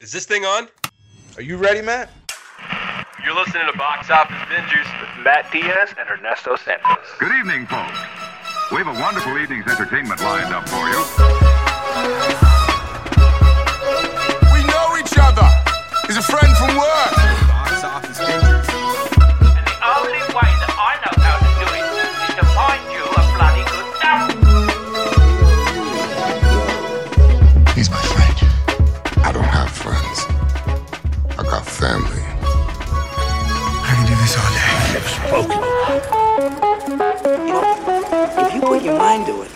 Is this thing on? Are you ready, Matt? You're listening to Box Office Bingers with Matt Diaz and Ernesto Santos. Good evening, folks. We have a wonderful evening's entertainment lined up for you. We know each other. He's a friend from work. Your mind to it,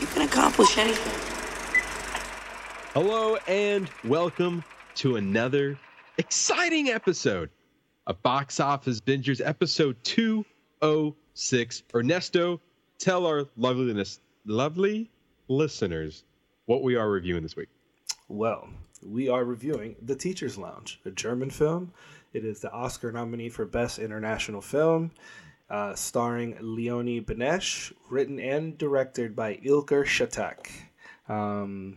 you can accomplish anything. Hello and welcome to another exciting episode of Box Office Bingers, episode 206. Ernesto, tell our loveliness, lovely listeners what we are reviewing this week. Well, we are reviewing The Teacher's Lounge, a German film. It is the Oscar nominee for Best International Film, uh, starring Leonie Benesch, written and directed by İlker Çatak. Um,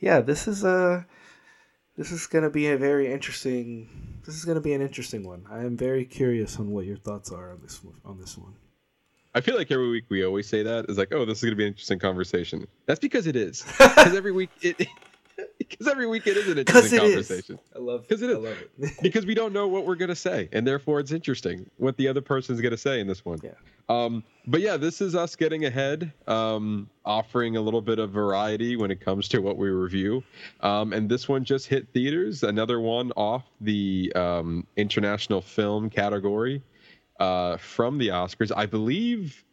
yeah, this is a this is going to be a very interesting. This is going to be an interesting one. I am very curious on what your thoughts are on this one, on this one. I feel like every week we always say that is like, oh, this is going to be an interesting conversation. That's because it is. Because every week it. Because every week it is an 'Cause interesting it is. conversation. I love 'Cause it is. I love it. because we don't know what we're gonna say, and therefore it's interesting what the other person's gonna say in this one. Yeah. Um, but yeah, this is us getting ahead, um, offering a little bit of variety when it comes to what we review. Um, and this one just hit theaters. Another one off the um, international film category uh, from the Oscars. I believe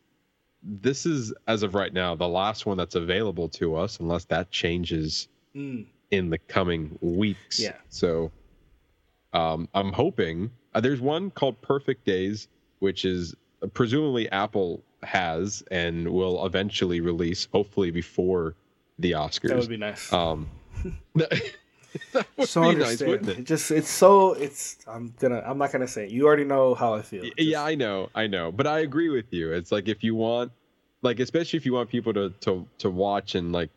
this is, as of right now, the last one that's available to us, unless that changes Mm, in the coming weeks. Yeah. So um, I'm hoping uh, there's one called Perfect Days, which is uh, presumably Apple has and will eventually release, hopefully before the Oscars. that would be nice. Um, that would so be nice, wouldn't it it? just it's so it's I'm gonna I'm not gonna say it. You already know how I feel. Just- yeah, I know, I know, but I agree with you. It's like if you want, like, especially if you want people to to to watch and like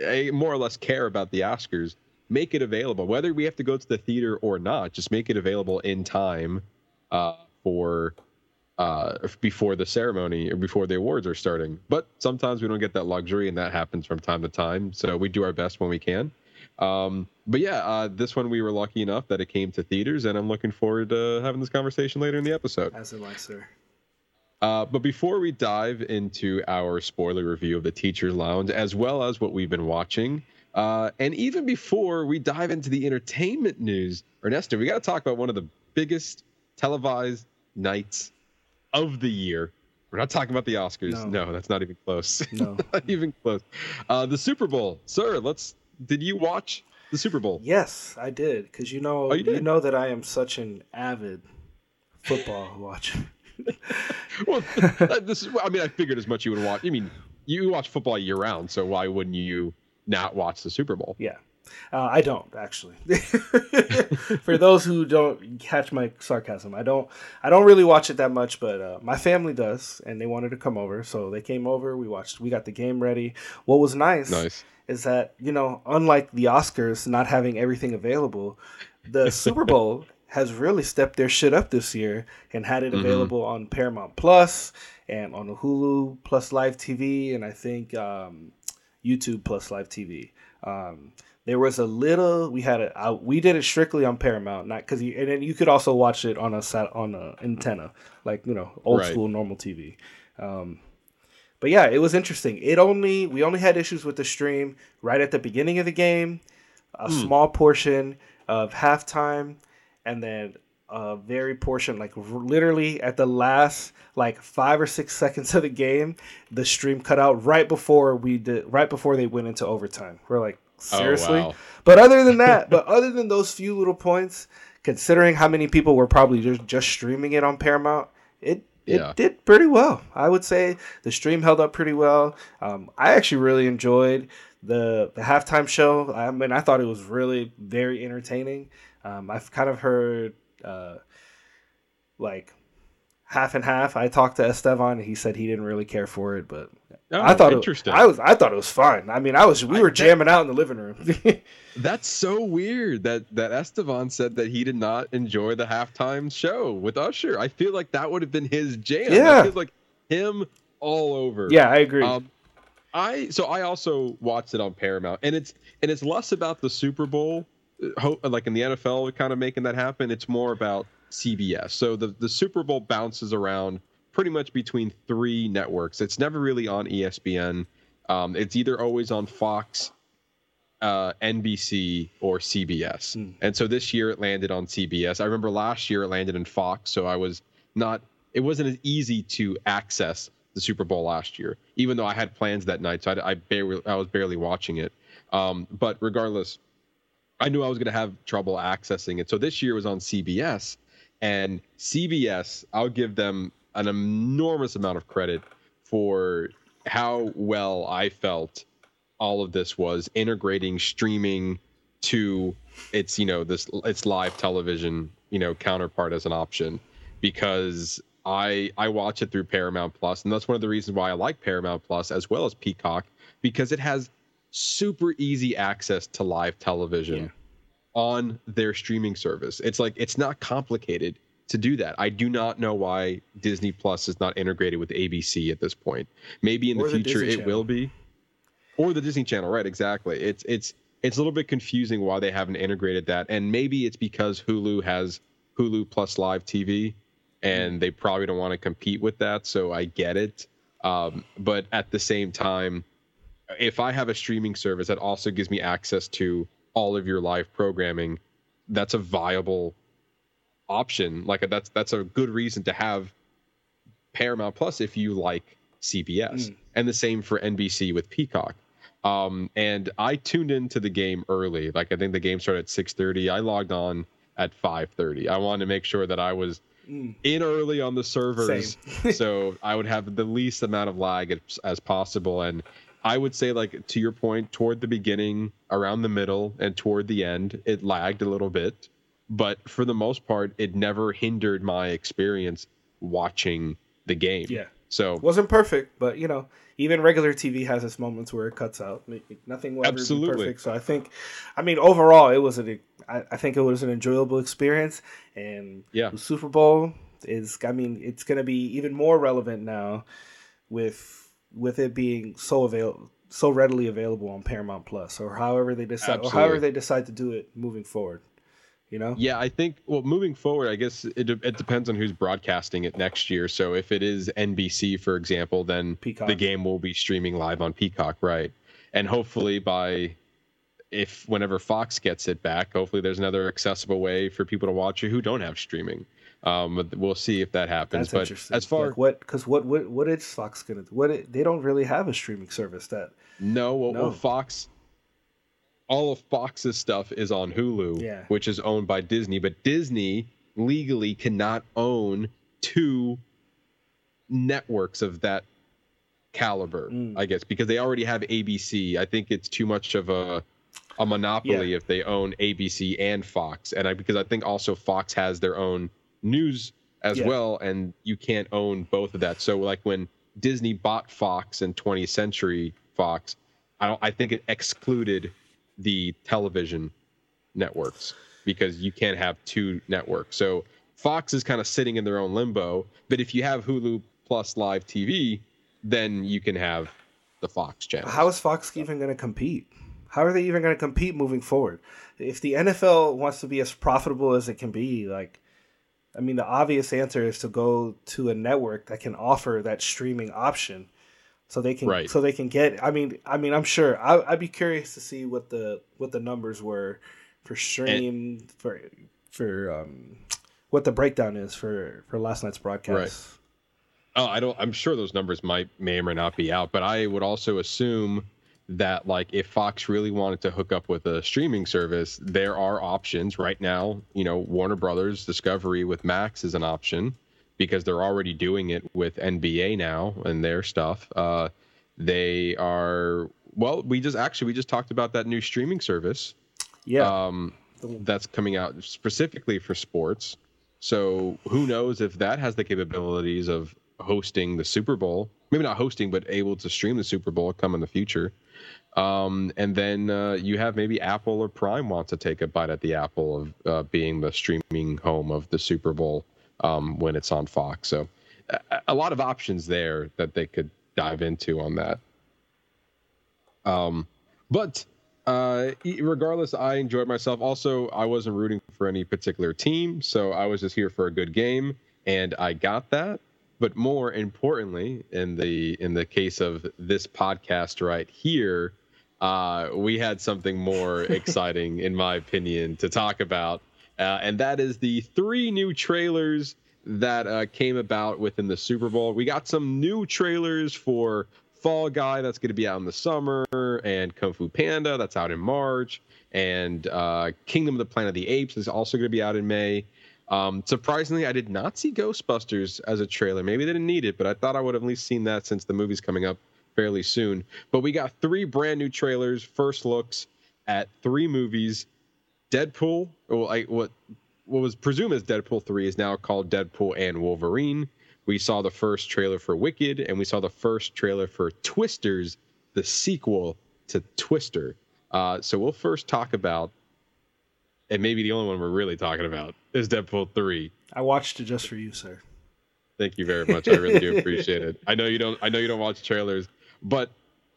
eh, more or less care about the Oscars, make it available. Whether we have to go to the theater or not, just make it available in time uh, for uh, before the ceremony or before the awards are starting. But sometimes we don't get that luxury, and that happens from time to time. So we do our best when we can. Um, but yeah, uh, this one we were lucky enough that it came to theaters, and I'm looking forward to having this conversation later in the episode. as in like sir. Uh, but before we dive into our spoiler review of the Teacher's Lounge, as well as what we've been watching, uh, and even before we dive into the entertainment news, Ernesto, we got to talk about one of the biggest televised nights of the year. We're not talking about the Oscars. No. No, that's not even close. No. not even close. Uh, the Super Bowl, sir. Let's. Did you watch the Super Bowl? Yes, I did because you know Oh, you you, know that I am such an avid football watcher. Well, this is. I mean, I figured as much you would watch. I mean, you watch football year round, so why wouldn't you not watch the Super Bowl? Yeah. Uh, I don't actually. For those who don't catch my sarcasm, I don't. I don't really watch it that much, but uh, my family does, and they wanted to come over, so they came over. We watched. We got the game ready. What was nice, Nice. is that you know, unlike the Oscars not having everything available, the Super Bowl has really stepped their shit up this year and had it available on Paramount Plus and on Hulu Plus Live TV, and I think um, YouTube Plus Live TV. Um, there was a little. We had a. Uh, we did it strictly on Paramount, not because you. And then you could also watch it on a sat on a antenna, like you know, old Right. school normal TV. Um, but yeah, it was interesting. It only we only had issues with the stream right at the beginning of the game, a small portion of halftime, and then a very portion like r- literally at the last like five or six seconds of the game, the stream cut out right before we did right before they went into overtime. We're like seriously, wow. but other than that, but other than those few little points, considering how many people were probably just just streaming it on Paramount, it it Yeah. did pretty well. I would say the stream held up pretty well. Um, I actually really enjoyed the the halftime show. I mean, I thought it was really very entertaining. Um, I've kind of heard uh, like half and half. I talked to Esteban, and he said he didn't really care for it, but Oh, I thought interesting. It, I was I thought it was fun. I mean, I was we were jamming out in the living room. That's so weird that that Esteban said that he did not enjoy the halftime show with Usher. I feel like that would have been his jam. Yeah. Like him all over. yeah, I agree. Um, I so I also watched it on Paramount, and it's and it's less about the Super Bowl, like in the NFL, kind of making that happen. It's more about CBS. So the the Super Bowl bounces around pretty much between three networks. It's never really on ESPN. Um, it's either always on Fox, uh, NBC, or CBS. And so this year it landed on CBS. I remember last year it landed in Fox, so I was not. It wasn't as easy to access the Super Bowl last year, even though I had plans that night. So I, I barely, I was barely watching it. Um, but regardless, I knew I was going to have trouble accessing it. So this year was on CBS, and CBS, I'll give them an enormous amount of credit for how well I felt all of this was integrating streaming to its you know this its live television you know counterpart as an option because I I watch it through Paramount Plus and that's one of the reasons why I like Paramount Plus as well as Peacock because it has super easy access to live television on their streaming service. It's like it's not complicated to do that. I do not know why Disney Plus is not integrated with ABC at this point. Maybe in the the future Disney it Channel. will be. Or the Disney Channel, right, exactly. It's it's it's a little bit confusing why they haven't integrated that. And maybe it's because Hulu has Hulu plus live TV and they probably don't want to compete with that, so I get it. Um, but at the same time, if I have a streaming service that also gives me access to all of your live programming, that's a viable option. Like that's that's a good reason to have Paramount Plus if you like CBS, and the same for NBC with Peacock. Um, and I tuned into the game early. Like I think the game started at 6:30. I logged on at 5:30. I wanted to make sure that I was in early on the servers, so I would have the least amount of lag as, as possible. And I would say, like to your point, toward the beginning, around the middle, and toward the end, it lagged a little bit. But for the most part, it never hindered my experience watching the game. Yeah. So wasn't perfect, but you know, even regular TV has its moments where it cuts out. Nothing will ever Absolutely. be perfect. So I think, I mean, overall, it was an. I, I think it was an enjoyable experience, and Yeah. the Super Bowl is. I mean, it's going to be even more relevant now, with with it being so avail so readily available on Paramount Plus, or however they decide, or however they decide to do it moving forward. You know. Yeah, I think well, moving forward, I guess it it depends on who's broadcasting it next year. So if it is NBC, for example, then Peacock. the game will be streaming live on Peacock, right? And hopefully by if whenever Fox gets it back, hopefully there's another accessible way for people to watch it who don't have streaming. Um, but we'll see if that happens. That's but interesting. as far like what, because what, what, what is Fox gonna? do? What it, they don't really have a streaming service that. No, well, well, Fox, all of Fox's stuff is on Hulu, Yeah. which is owned by Disney. But Disney legally cannot own two networks of that caliber, Mm. I guess, because they already have ABC. I think it's too much of a a monopoly Yeah. if they own ABC and Fox, and I because I think also Fox has their own news as Yeah. well, and you can't own both of that. So like when Disney bought Fox and 20th Century Fox, I don't I think it excluded the television networks because you can't have two networks. So Fox is kind of sitting in their own limbo. But if you have Hulu plus live TV, then you can have the Fox channel. How is Fox even going to compete? How are they even going to compete moving forward? If the NFL wants to be as profitable as it can be, like, I mean, the obvious answer is to go to a network that can offer that streaming option, so they can, Right. so they can get. I mean, I mean, I'm sure. I, I'd be curious to see what the what the numbers were for stream for for um what the breakdown is for for last night's broadcast. Oh, I don't. I'm sure those numbers might may or may not be out, but I would also assume that like if Fox really wanted to hook up with a streaming service, there are options right now. You know, Warner Brothers Discovery with Max is an option because they're already doing it with NBA now and their stuff. Uh, they are well. We just actually we just talked about that new streaming service Yeah, um, that's coming out specifically for sports. So who knows if that has the capabilities of hosting the Super Bowl? Maybe not hosting, but able to stream the Super Bowl come in the future. Um, and then uh, you have maybe Apple or Prime wants to take a bite at the apple of uh, being the streaming home of the Super Bowl um, when it's on Fox. So a, a lot of options there that they could dive into on that. Um, but uh, regardless, I enjoyed myself. Also, I wasn't rooting for any particular team, so I was just here for a good game, and I got that. But more importantly, in the in the case of this podcast right here, uh, we had something more exciting, in my opinion, to talk about, uh, and that is the three new trailers that uh, came about within the Super Bowl. We got some new trailers for Fall Guy that's going to be out in the summer, and Kung Fu Panda that's out in March, and uh, Kingdom of the Planet of the Apes is also going to be out in May. Um, surprisingly, I did not see Ghostbusters as a trailer. Maybe they didn't need it, but I thought I would have at least seen that since the movie's coming up fairly soon. But we got three brand new trailers, first looks at three movies. Deadpool, well, I, what what was presumed as Deadpool 3 is now called Deadpool and Wolverine. We saw the first trailer for Wicked, and we saw the first trailer for Twisters, the sequel to Twister. Uh, so we'll first talk about, and maybe the only one we're really talking about is Deadpool 3. I watched it just for you, sir. Thank you very much. I really do appreciate it. I know you don't. I know you don't watch trailers, but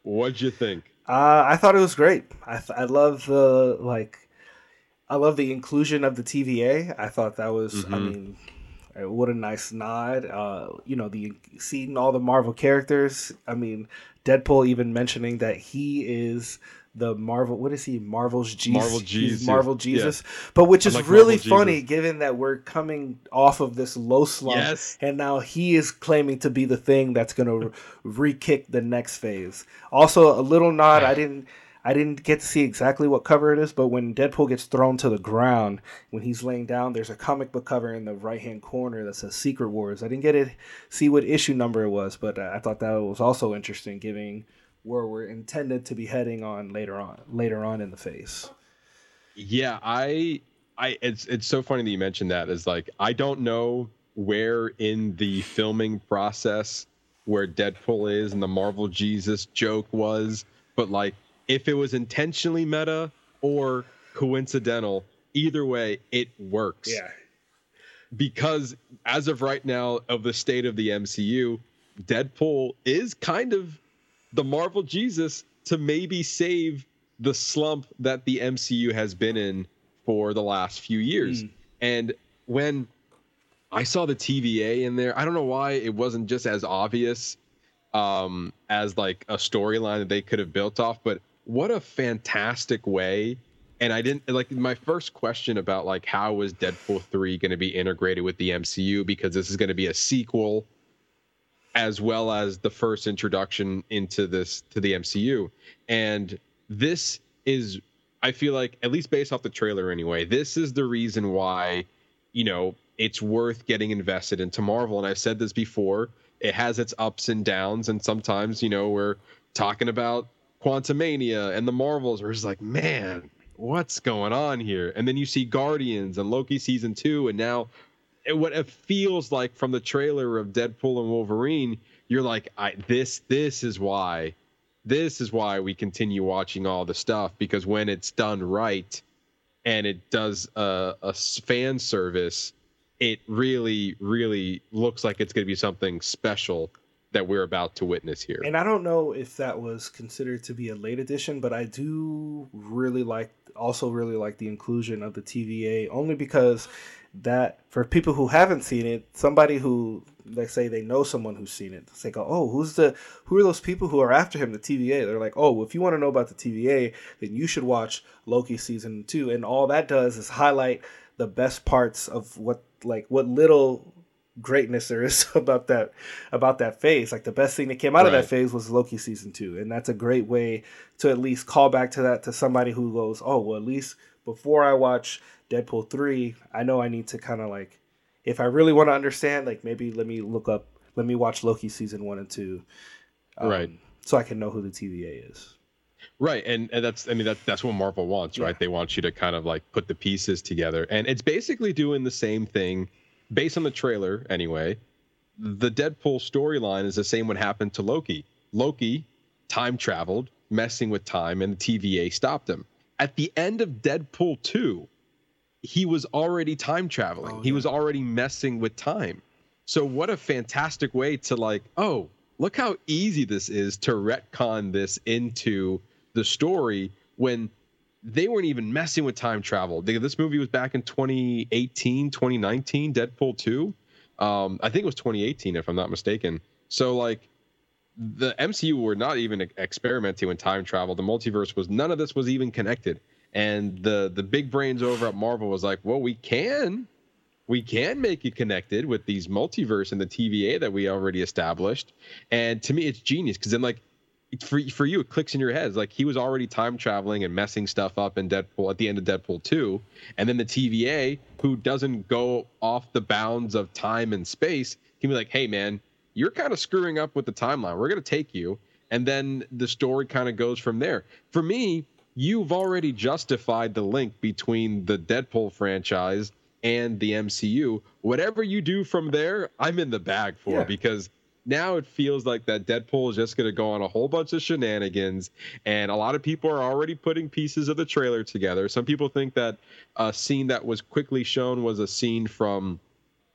what'd you think? Uh, I thought it was great. I th- I love the like, I love the inclusion of the TVA. I thought that was. I Mhm. mean, uh, what a nice nod. Uh, you know, the seeing all the Marvel characters. I mean, Deadpool even mentioning that he is the Marvel. What is he? Marvel's Jesus. Marvel Jesus, Marvel yeah. But which is like really Marvel funny, Jesus. given that we're coming off of this low slump, Yes. and now he is claiming to be the thing that's going to re-kick the next phase. Also, a little nod. I didn't. I didn't get to see exactly what cover it is, but when Deadpool gets thrown to the ground, when he's laying down, there's a comic book cover in the right hand corner that says Secret Wars. I didn't get to see what issue number it was, but I thought that was also interesting, giving where we're intended to be heading on later on, later on in the phase. Yeah, I I it's it's so funny that you mentioned that. Is like I don't know where in the filming process where Deadpool is and the Marvel Jesus joke was, but like if it was intentionally meta or coincidental, either way it works. Yeah. Because as of right now of the state of the MCU, Deadpool is kind of the Marvel Jesus to maybe save the slump that the MCU has been in for the last few years. And when I saw the TVA in there, I don't know why it wasn't just as obvious um, as like a storyline that they could have built off, but what a fantastic way. And I didn't like my first question about like how was Deadpool 3 going to be integrated with the MCU because this is going to be a sequel as well as the first introduction into this to the MCU. And this is I feel like at least based off the trailer anyway, this is the reason why, you know, it's worth getting invested into Marvel. And I've said this before, it has its ups and downs and sometimes, you know, we're talking about Quantumania and the Marvels where it's like, man, what's going on here? And then you see Guardians and Loki season 2 and now what it feels like from the trailer of Deadpool and Wolverine, you're like, this this is why, this is why we continue watching all the stuff because when it's done right, and it does a fan service, it really really looks like it's going to be something special that we're about to witness here. And I don't know if that was considered to be a late addition, but I do really like, also really like the inclusion of the TVA, only because that for people who haven't seen it, somebody who let's say they know someone who's seen it, they go, "Oh, who's the who are those people who are after him?" The TVA. They're like, "Oh, if you want to know about the TVA, then you should watch Loki season two. And all that does is highlight the best parts of what like what little greatness there is about that about that phase. Like the best thing that came out of that phase was Loki season two, and that's a great way to at least call back to that to somebody who goes, "Oh, well, at least before I watch Deadpool three, I know I need to kind of like, if I really want to understand, like maybe let me look up, let me watch Loki season one and two, um, Right. So I can know who the TVA is. Right, and, and that's I mean that that's what Marvel wants, right? They want you to kind of like put the pieces together, and it's basically doing the same thing based on the trailer anyway, the Deadpool storyline is the same what happened to Loki. Loki time traveled, messing with time, and the TVA stopped him. At the end of Deadpool 2, he was already time traveling. Oh, he was already messing with time. So what a fantastic way to like, oh, look how easy this is to retcon this into the story when they weren't even messing with time travel. They- This movie was back in 2018, 2019, Deadpool 2. Um, I think it was 2018 if I'm not mistaken. So like the MCU were not even experimenting with time travel. The multiverse was none of this was even connected. And the the big brains over at Marvel was like, well, we can, we can make it connected with these multiverse and the TVA that we already established. And to me, it's genius because then like for for you, it clicks in your head. It's like he was already time traveling and messing stuff up in Deadpool at the end of Deadpool two, and then the TVA, who doesn't go off the bounds of time and space, can be like, hey man, you're kind of screwing up with the timeline. We're gonna take you, and then the story kind of goes from there. For me, you've already justified the link between the Deadpool franchise and the MCU. Whatever you do from there, I'm in the bag for Yeah. because now it feels like that Deadpool is just going to go on a whole bunch of shenanigans, and a lot of people are already putting pieces of the trailer together. Some people think that a scene that was quickly shown was a scene from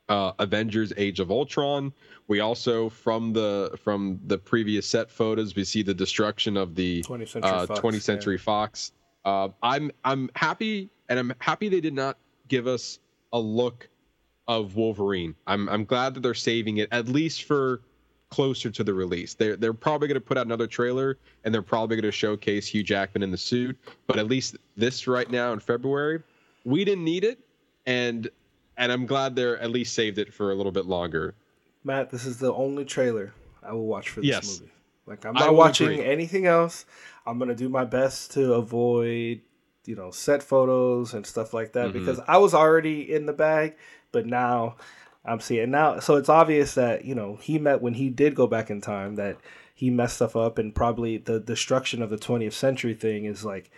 uh, Avengers: Age of Ultron. We also from the from the previous set photos we see the destruction of the 20th Century uh, Fox, 20th yeah. Fox. Uh, I'm I'm happy and I'm happy they did not give us a look of Wolverine. I'm I'm glad that they're saving it at least for closer to the release. They're they're probably going to put out another trailer and they're probably going to showcase Hugh Jackman in the suit. But at least this right now in February, we didn't need it, and and I'm glad they're at least saved it for a little bit longer. Matt, this is the only trailer I will watch for this Yes. movie. Like I'm not watching agree. anything else. I'm gonna do my best to avoid, you know, set photos and stuff like that Mm-hmm. because I was already in the bag, but now I'm seeing now. So it's obvious that you know he met when he did go back in time that he messed stuff up and probably the destruction of the 20th century thing is like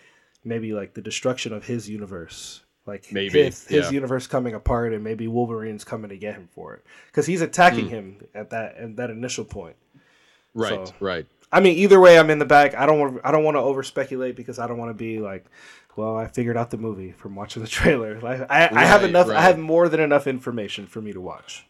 maybe like the destruction of his universe. Like Maybe, his, his yeah. universe coming apart and maybe Wolverine's coming to get him for it because he's attacking Hmm. him at that at that initial point. Right, So- right. I mean, either way, I'm in the back. I don't want I don't want to over speculate because I don't want to be like, well, I figured out the movie from watching the trailer. Like I, I have enough. right. I have more than enough information for me to watch.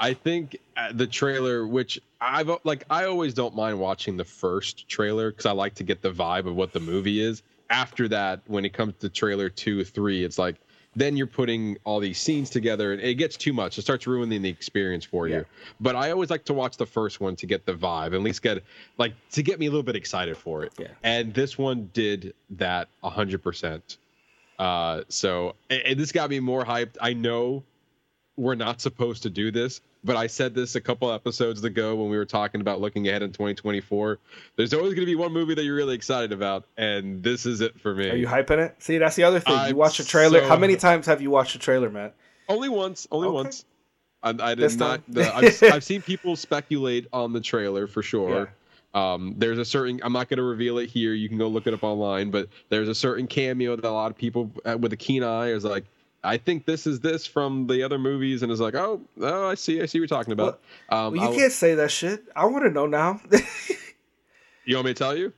I think uh, the trailer, which I've like, I always don't mind watching the first trailer because I like to get the vibe of what the movie is. After that, when it comes to trailer two, three, it's like then you're putting all these scenes together and it gets too much. It starts ruining the experience for Yeah. you. But I always like to watch the first one to get the vibe, at least get like to get me a little bit excited for it. Yeah. And this one did that a hundred percent. Uh, so and this got me more hyped. I know we're not supposed to do this, but I said this a couple episodes ago when we were talking about looking ahead in 2024. There's always going to be one movie that you're really excited about, and this is it for me. Are you hyping it? See, that's the other thing. you I'm watch the trailer. so- How many times have you watched the trailer, Matt? Only once. Only Okay. once. I, I This did not. time. The, I've, I've seen people speculate on the trailer for sure. Um, there's a certain. I'm not going to reveal it here. You can go look it up online. But there's a certain cameo that a lot of people uh, with a keen eye is like. I think this is this from the other movies, and it's like, oh, oh, I see, I see what you're talking about. um, Well, you I'll- can't say that shit. I want to know now. you want me to tell you?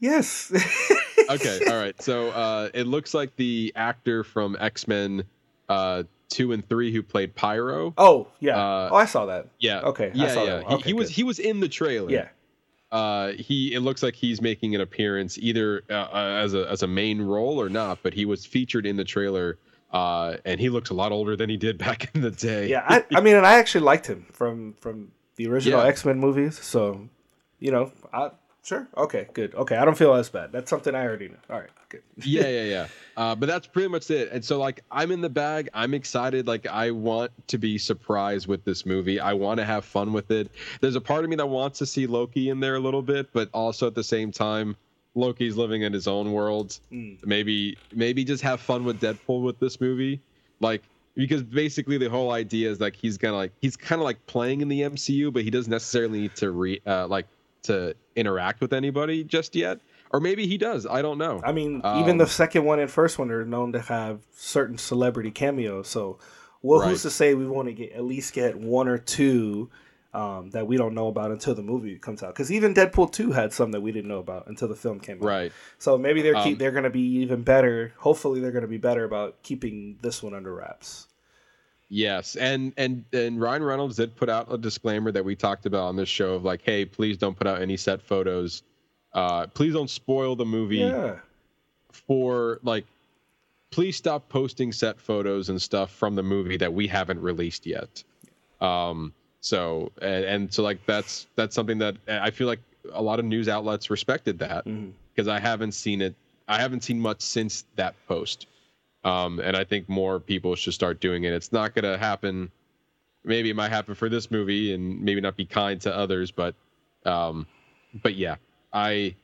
yes. okay all right so uh it looks like the actor from x-men uh two and three who played pyro oh yeah. Uh, oh, I saw that. yeah Okay, I yeah saw yeah that one. he, he was he was in the trailer Yeah. uh he it looks like he's making an appearance either uh, uh, as a as a main role or not but he was featured in the trailer uh and he looks a lot older than he did back in the day Yeah. I, I mean, and I actually liked him from from the original Yeah. X Men movies. So, you know, I sure. Okay, good. Okay, I don't feel as bad. That's something I already know. All right, good. yeah, yeah, yeah. Uh, but that's pretty much it. And so, like, I'm in the bag. I'm excited. Like, I want to be surprised with this movie. I want to have fun with it. There's a part of me that wants to see Loki in there a little bit, but also at the same time, Loki's living in his own world. Maybe, maybe just have fun with Deadpool with this movie. Like, because basically the whole idea is like he's gonna like he's kind of like playing in the MCU, but he doesn't necessarily need to re uh, like to interact with anybody just yet. Or maybe he does. I don't know. I mean, even the Um, second one and first one are known to have certain celebrity cameos. So, Well, Right. who's to say we want to get at least get one or two um, that we don't know about until the movie comes out? Because even Deadpool two had some that we didn't know about until the film came out. Right. So maybe they're Um, keep, they're going to be even better. Hopefully, they're going to be better about keeping this one under wraps. Yes, and and and Ryan Reynolds did put out a disclaimer that we talked about on this show of like, hey, please don't put out any set photos. Uh, please don't spoil the movie Yeah. for like. Please stop posting set photos and stuff from the movie that we haven't released yet. Um, so and, and so like that's that's something that I feel like a lot of news outlets respected that because I haven't seen it. I haven't seen much since that post. Um, and I think more people should start doing it. It's not going to happen. Maybe it might happen for this movie, and maybe not be kind to others, but, um, but yeah, I,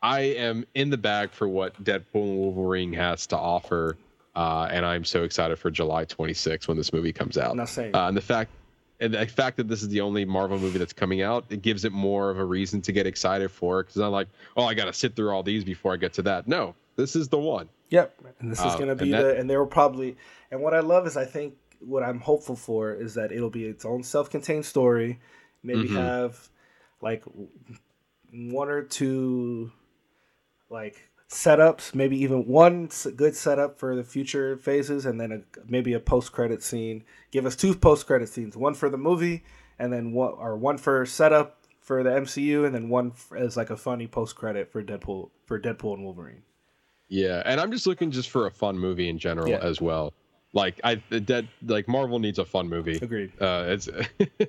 I am in the bag for what Deadpool and Wolverine has to offer, uh, and I'm so excited for July 26th when this movie comes out. Not saying- Uh, and the fact, and the fact that this is the only Marvel movie that's coming out, it gives it more of a reason to get excited for it. Because I'm like, oh, I got to sit through all these before I get to that. No, this is the one. Yep. And this is Uh, going to and be that- the, and they will probably, and what I love is I think what I'm hopeful for is that it'll be its own self contained story. Maybe Mhm. have like one or two like setups, maybe even one good setup for the future phases, and then a, maybe a post credit scene. Give us two post credit scenes, one for the movie, and then one or one for setup for the MCU, and then one as like a funny post credit for Deadpool for Deadpool and Wolverine. Yeah, and I'm just looking just for a fun movie in general Yeah. as well. Like I the dead like Marvel needs a fun movie. Agreed. Uh, it's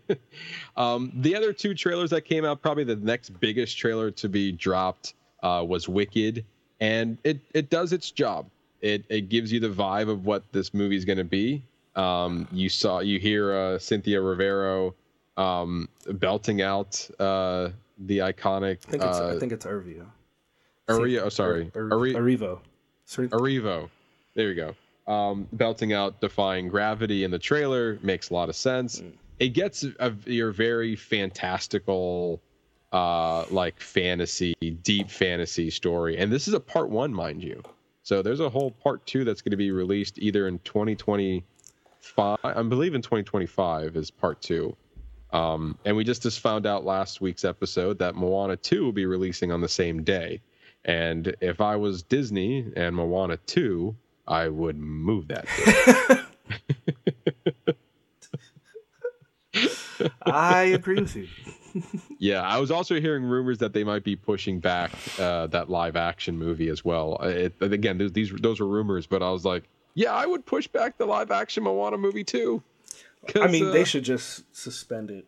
um, the other two trailers that came out. Probably the next biggest trailer to be dropped uh, was Wicked, and it it does its job. It it gives you the vibe of what this movie is going to be. Um, you saw you hear uh, Cynthia Rivero um, belting out uh, the iconic. I think it's uh, I think it's Irvio. Aria, oh, sorry, Ar- Ari- Erivo. Sorry. Erivo. There you go. Um, belting out Defying Gravity in the trailer makes a lot of sense. It gets a, your very fantastical, uh, like fantasy, deep fantasy story. And this is a part one, mind you. So there's a whole part two that's going to be released either in 2025, I believe in 2025 is part two. Um, and we just just found out last week's episode that Moana 2 will be releasing on the same day. And if I was Disney and Moana 2, I would move that. I agree with you. Yeah, I was also hearing rumors that they might be pushing back uh, that live action movie as well. Uh, It, again, those, these those were rumors, but I was like, yeah, I would push back the live action Moana movie too. I mean, uh, they should just suspend it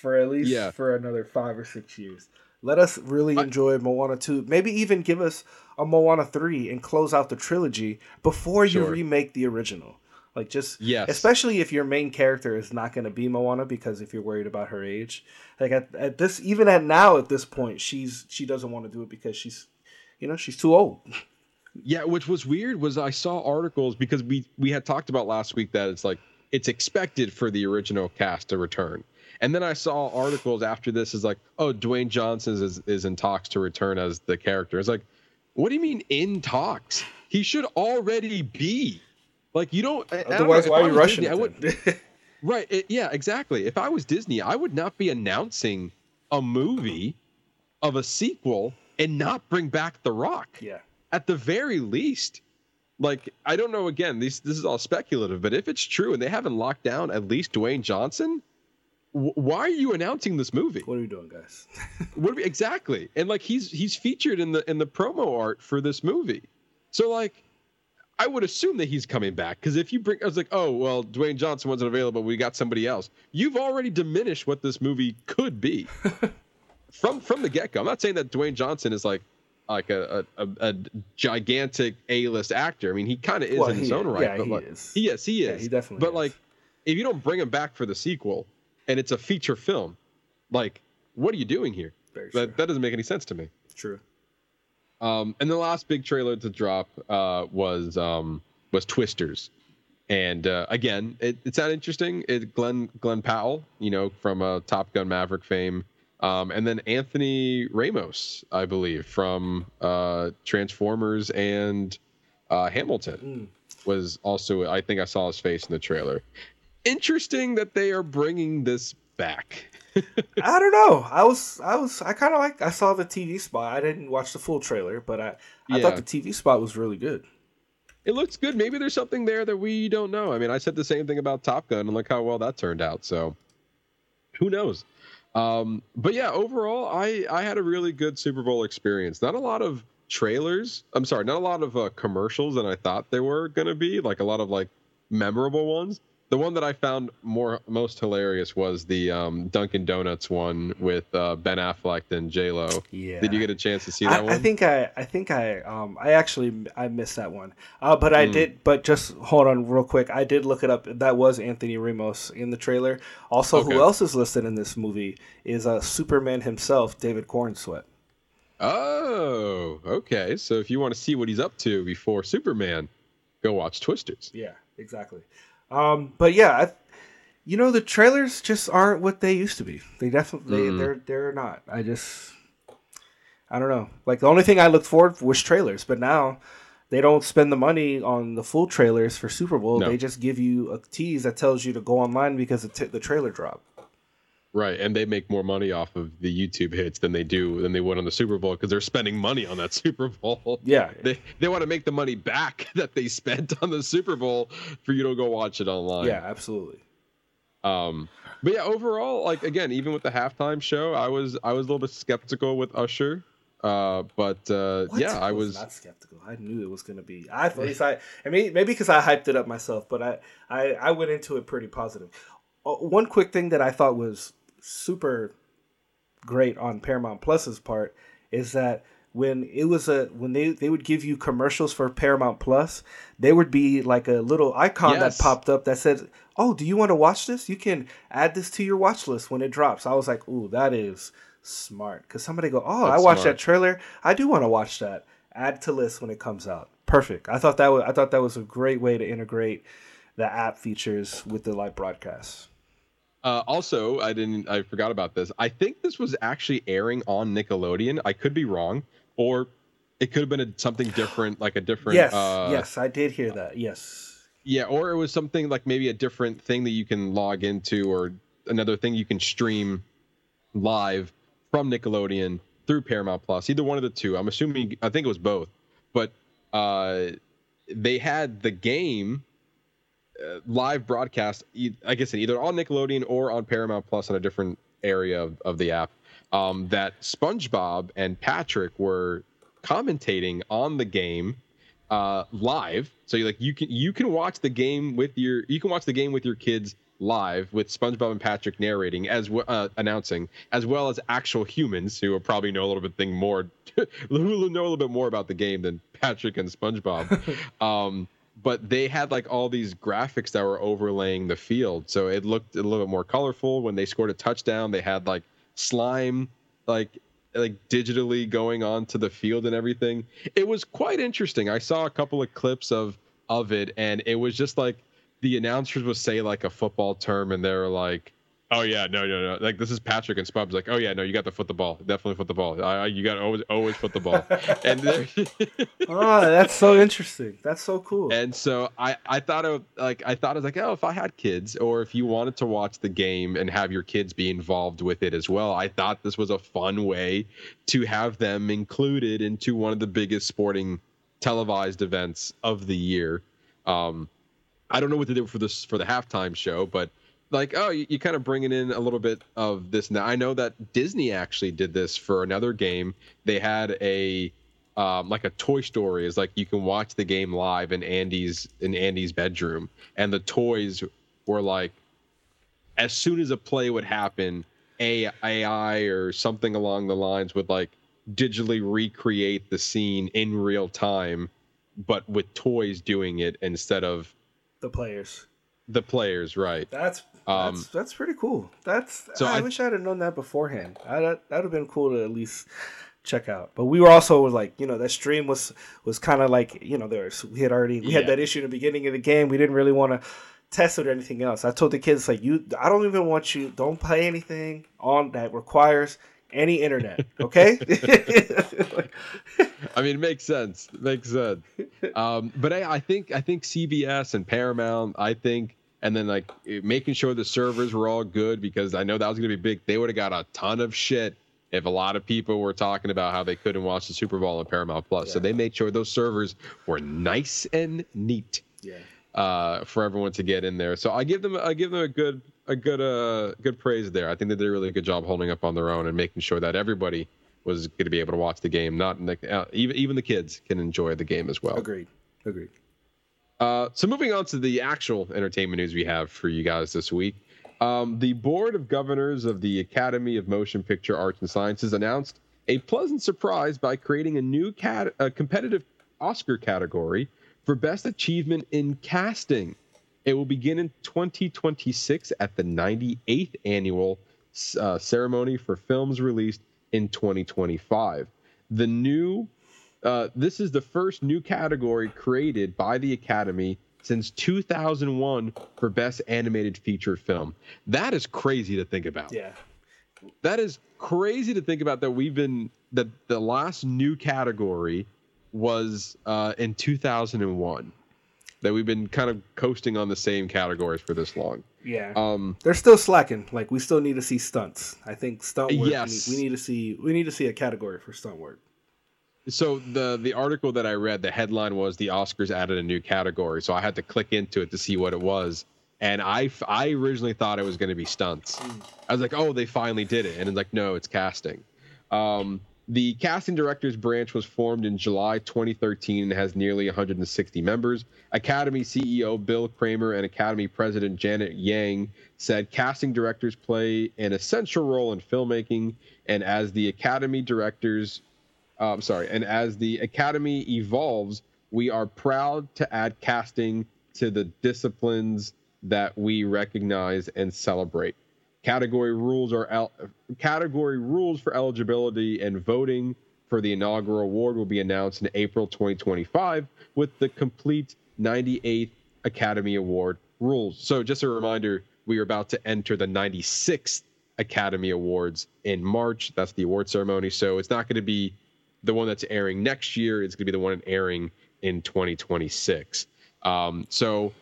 for at least Yeah. for another five or six years. Let us really enjoy Moana 2. Maybe even give us a Moana 3 and close out the trilogy before you remake the original. Like just Yes. especially if your main character is not going to be Moana because if you're worried about her age. Like at, at this even at now at this point she's she doesn't want to do it because she's you know, she's too old. Yeah, which was weird was I saw articles because we we had talked about last week that it's like it's expected for the original cast to return. And then I saw articles after this is like, oh, Dwayne Johnson is is in talks to return as the character. It's like, what do you mean in talks? He should already be. Like you don't. I- I don't know, Otherwise why are you rushing Disney, I would. Right. It, yeah, exactly. If I was Disney, I would not be announcing a movie of a sequel and not bring back The Rock. yeah. At the very least. Like, I don't know again, these this is all speculative, but if it's true and they haven't locked down at least Dwayne Johnson, wh- why are you announcing this movie? What are we doing, guys? What are we, exactly? And like he's he's featured in the in the promo art for this movie. So like I would assume that he's coming back because if you bring, I was like, oh well, Dwayne Johnson wasn't available. We got somebody else. You've already diminished what this movie could be from from the get go. I'm not saying that Dwayne Johnson is like like a a, a, gigantic A list actor. I mean, he kind of is Well, in his he own is. right. Yeah, but he like, is. Yes, he is. Yeah, he definitely But is. like, if you don't bring him back for the sequel, and it's a feature film, like, what are you doing here? That that doesn't make any sense to me. True. Um, and the last big trailer to drop uh, was um, was Twisters, and uh, again, it, it sounded interesting. It Glen Glen Powell, you know, from uh, Top Gun Maverick fame, um, and then Anthony Ramos, I believe, from uh, Transformers and uh, Hamilton. was also I think I saw his face in the trailer. Interesting that they are bringing this back. I don't know. I was, I was, I kind of like. I saw the TV spot. I didn't watch the full trailer, but I, I Yeah. thought the TV spot was really good. It looks good. Maybe there's something there that we don't know. I mean, I said the same thing about Top Gun, and look how well that turned out. So, who knows? Um, but yeah, overall, I I had a really good Super Bowl experience. Not a lot of trailers. I'm sorry, not a lot of uh, commercials than I thought there were gonna be. Like a lot of like memorable ones. The one that I found more most hilarious was the um, Dunkin' Donuts one with uh, Ben Affleck and J Lo. Yeah. Did you get a chance to see I, that one? I think I, I think I, um, I actually I missed that one. Uh, but I Mm. did. But just hold on real quick. I did look it up. That was Anthony Ramos in the trailer. Also, Okay. who else is listed in this movie is uh, Superman himself, David Corenswet. Oh, okay. So if you want to see what he's up to before Superman, go watch Twisters. Yeah, exactly. Um, but yeah, I, you know the trailers just aren't what they used to be. They definitely Mm. they're they're not. I just I don't know. Like the only thing I looked forward was trailers, but now they don't spend the money on the full trailers for Super Bowl. No. They just give you a tease that tells you to go online because the, t- the trailer dropped. Right, and they make more money off of the YouTube hits than they do than they would on the Super Bowl because they're spending money on that Super Bowl. Yeah. they they want to make the money back that they spent on the Super Bowl for you to go watch it online. Yeah, absolutely. Um, but yeah, overall, like again, even with the halftime show, I was I was a little bit skeptical with Usher. Uh, but uh, What? yeah, I was. not skeptical. I knew it was going to be. I at least I. I mean, maybe because I hyped it up myself, but I, I, I went into it pretty positive. Uh, one quick thing that I thought was super great on Paramount Plus's part is that when it was a when they they would give you commercials for Paramount Plus, there would be like a little icon Yes. that popped up that said, "Oh, do you want to watch this? You can add this to your watch list when it drops." I was like, "Ooh, that is smart." Because somebody go, "Oh, That's I watched smart. that trailer. I do want to watch that. Add to list when it comes out." Perfect. I thought that was I thought that was a great way to integrate the app features with the live broadcast. Uh, also, I didn't. I forgot about this. I think this was actually airing on Nickelodeon. I could be wrong, or it could have been a, something different, like a different. Yes, uh, yes, I did hear that. Yes. Yeah, or it was something like maybe a different thing that you can log into, or another thing you can stream live from Nickelodeon through Paramount Plus. Either one of the two. I'm assuming. I think it was both, but uh, they had the game live broadcast. I guess either on Nickelodeon or on Paramount Plus on a different area of, of the app. Um, that SpongeBob and Patrick were commentating on the game uh, live. So you like you can you can watch the game with your you can watch the game with your kids live with SpongeBob and Patrick narrating as well uh, announcing as well as actual humans who will probably know a little bit thing more who know a little bit more about the game than Patrick and SpongeBob. um, but they had like all these graphics that were overlaying the field, so it looked a little bit more colorful. When they scored a touchdown, they had like slime like like digitally going onto the field and everything. It was quite interesting. I saw a couple of clips of of it and it was just like the announcers would say like a football term and they were like Oh yeah, no, no, no. Like this is Patrick and Spub's like, oh yeah, no, you got to foot the ball, definitely foot the ball. I, I, you got to always, always foot the ball. and they're- Oh, that's so interesting. That's so cool. and so I, I thought of like I thought I was like, oh, if I had kids, or if you wanted to watch the game and have your kids be involved with it as well, I thought this was a fun way to have them included into one of the biggest sporting televised events of the year. Um, I don't know what to do for this for the halftime show, but like, oh, you, you kind of bringing in a little bit of this now. I know that Disney actually did this for another game. They had a um, like a Toy Story is like you can watch the game live in Andy's in Andy's bedroom, and the toys were like, as soon as a play would happen, A- AI or something along the lines would like digitally recreate the scene in real time, but with toys doing it instead of the players. the players, right? That's Um, that's that's pretty cool. That's so I, I- wish I'd have known that beforehand. I, that would have been cool to at least check out. But we were also like, you know, that stream was was kind of like, you know, there's we had already we Yeah. had that issue in the beginning of the game. We didn't really want to test it or anything else. I told the kids like, you, I don't even want you. Don't play anything on that requires any internet. Okay. Like, I mean, it makes sense. It makes sense. Um, but I, I think I think CBS and Paramount. I think, and then like making sure the servers were all good because I know that was going to be big. They would have got a ton of shit if a lot of people were talking about how they couldn't watch the Super Bowl on Paramount Plus. So they made sure those servers were nice and neat yeah. uh, for everyone to get in there. So I give them I give them a good a good uh good praise there. I think they did a really good job holding up on their own and making sure that everybody was going to be able to watch the game. Not the, uh, even even the kids can enjoy the game as well. Agreed. Agreed. Uh, so moving on to the actual entertainment news we have for you guys this week. Um, the board of governors of the Academy of Motion Picture Arts and Sciences announced a pleasant surprise by creating a new cat- a competitive Oscar category for best achievement in casting. It will begin in 2026 at the 98th annual uh, ceremony for films released in 2025. The new uh, this is the first new category created by the Academy since 2001 for Best Animated Feature Film. That is crazy to think about. Yeah. That is crazy to think about that we've been that the last new category was uh, in 2001. That we've been kind of coasting on the same categories for this long. Yeah. Um, They're still slacking. Like we still need to see stunts. I think stunt work. we Yes. need- We need to see. We need to see a category for stunt work. So the the article that I read, the headline was the Oscars added a new category. So I had to click into it to see what it was, and I, I originally thought it was going to be stunts. I was like, oh, they finally did it, and it's like, no, it's casting. Um, the casting directors branch was formed in July 2013 and has nearly 160 members. Academy CEO Bill Kramer and Academy President Janet Yang said casting directors play an essential role in filmmaking, and as the Academy directors uh, I'm sorry, and as the academy evolves, we are proud to add casting to the disciplines that we recognize and celebrate. Category rules are el- category rules for eligibility and voting for the inaugural award will be announced in April 2025 with the complete 98th Academy Award rules. So just a reminder, we are about to enter the 96th Academy Awards in March. That's the award ceremony. So it's not going to be the one that's airing next year. is going to be the one airing in 2026. Um, so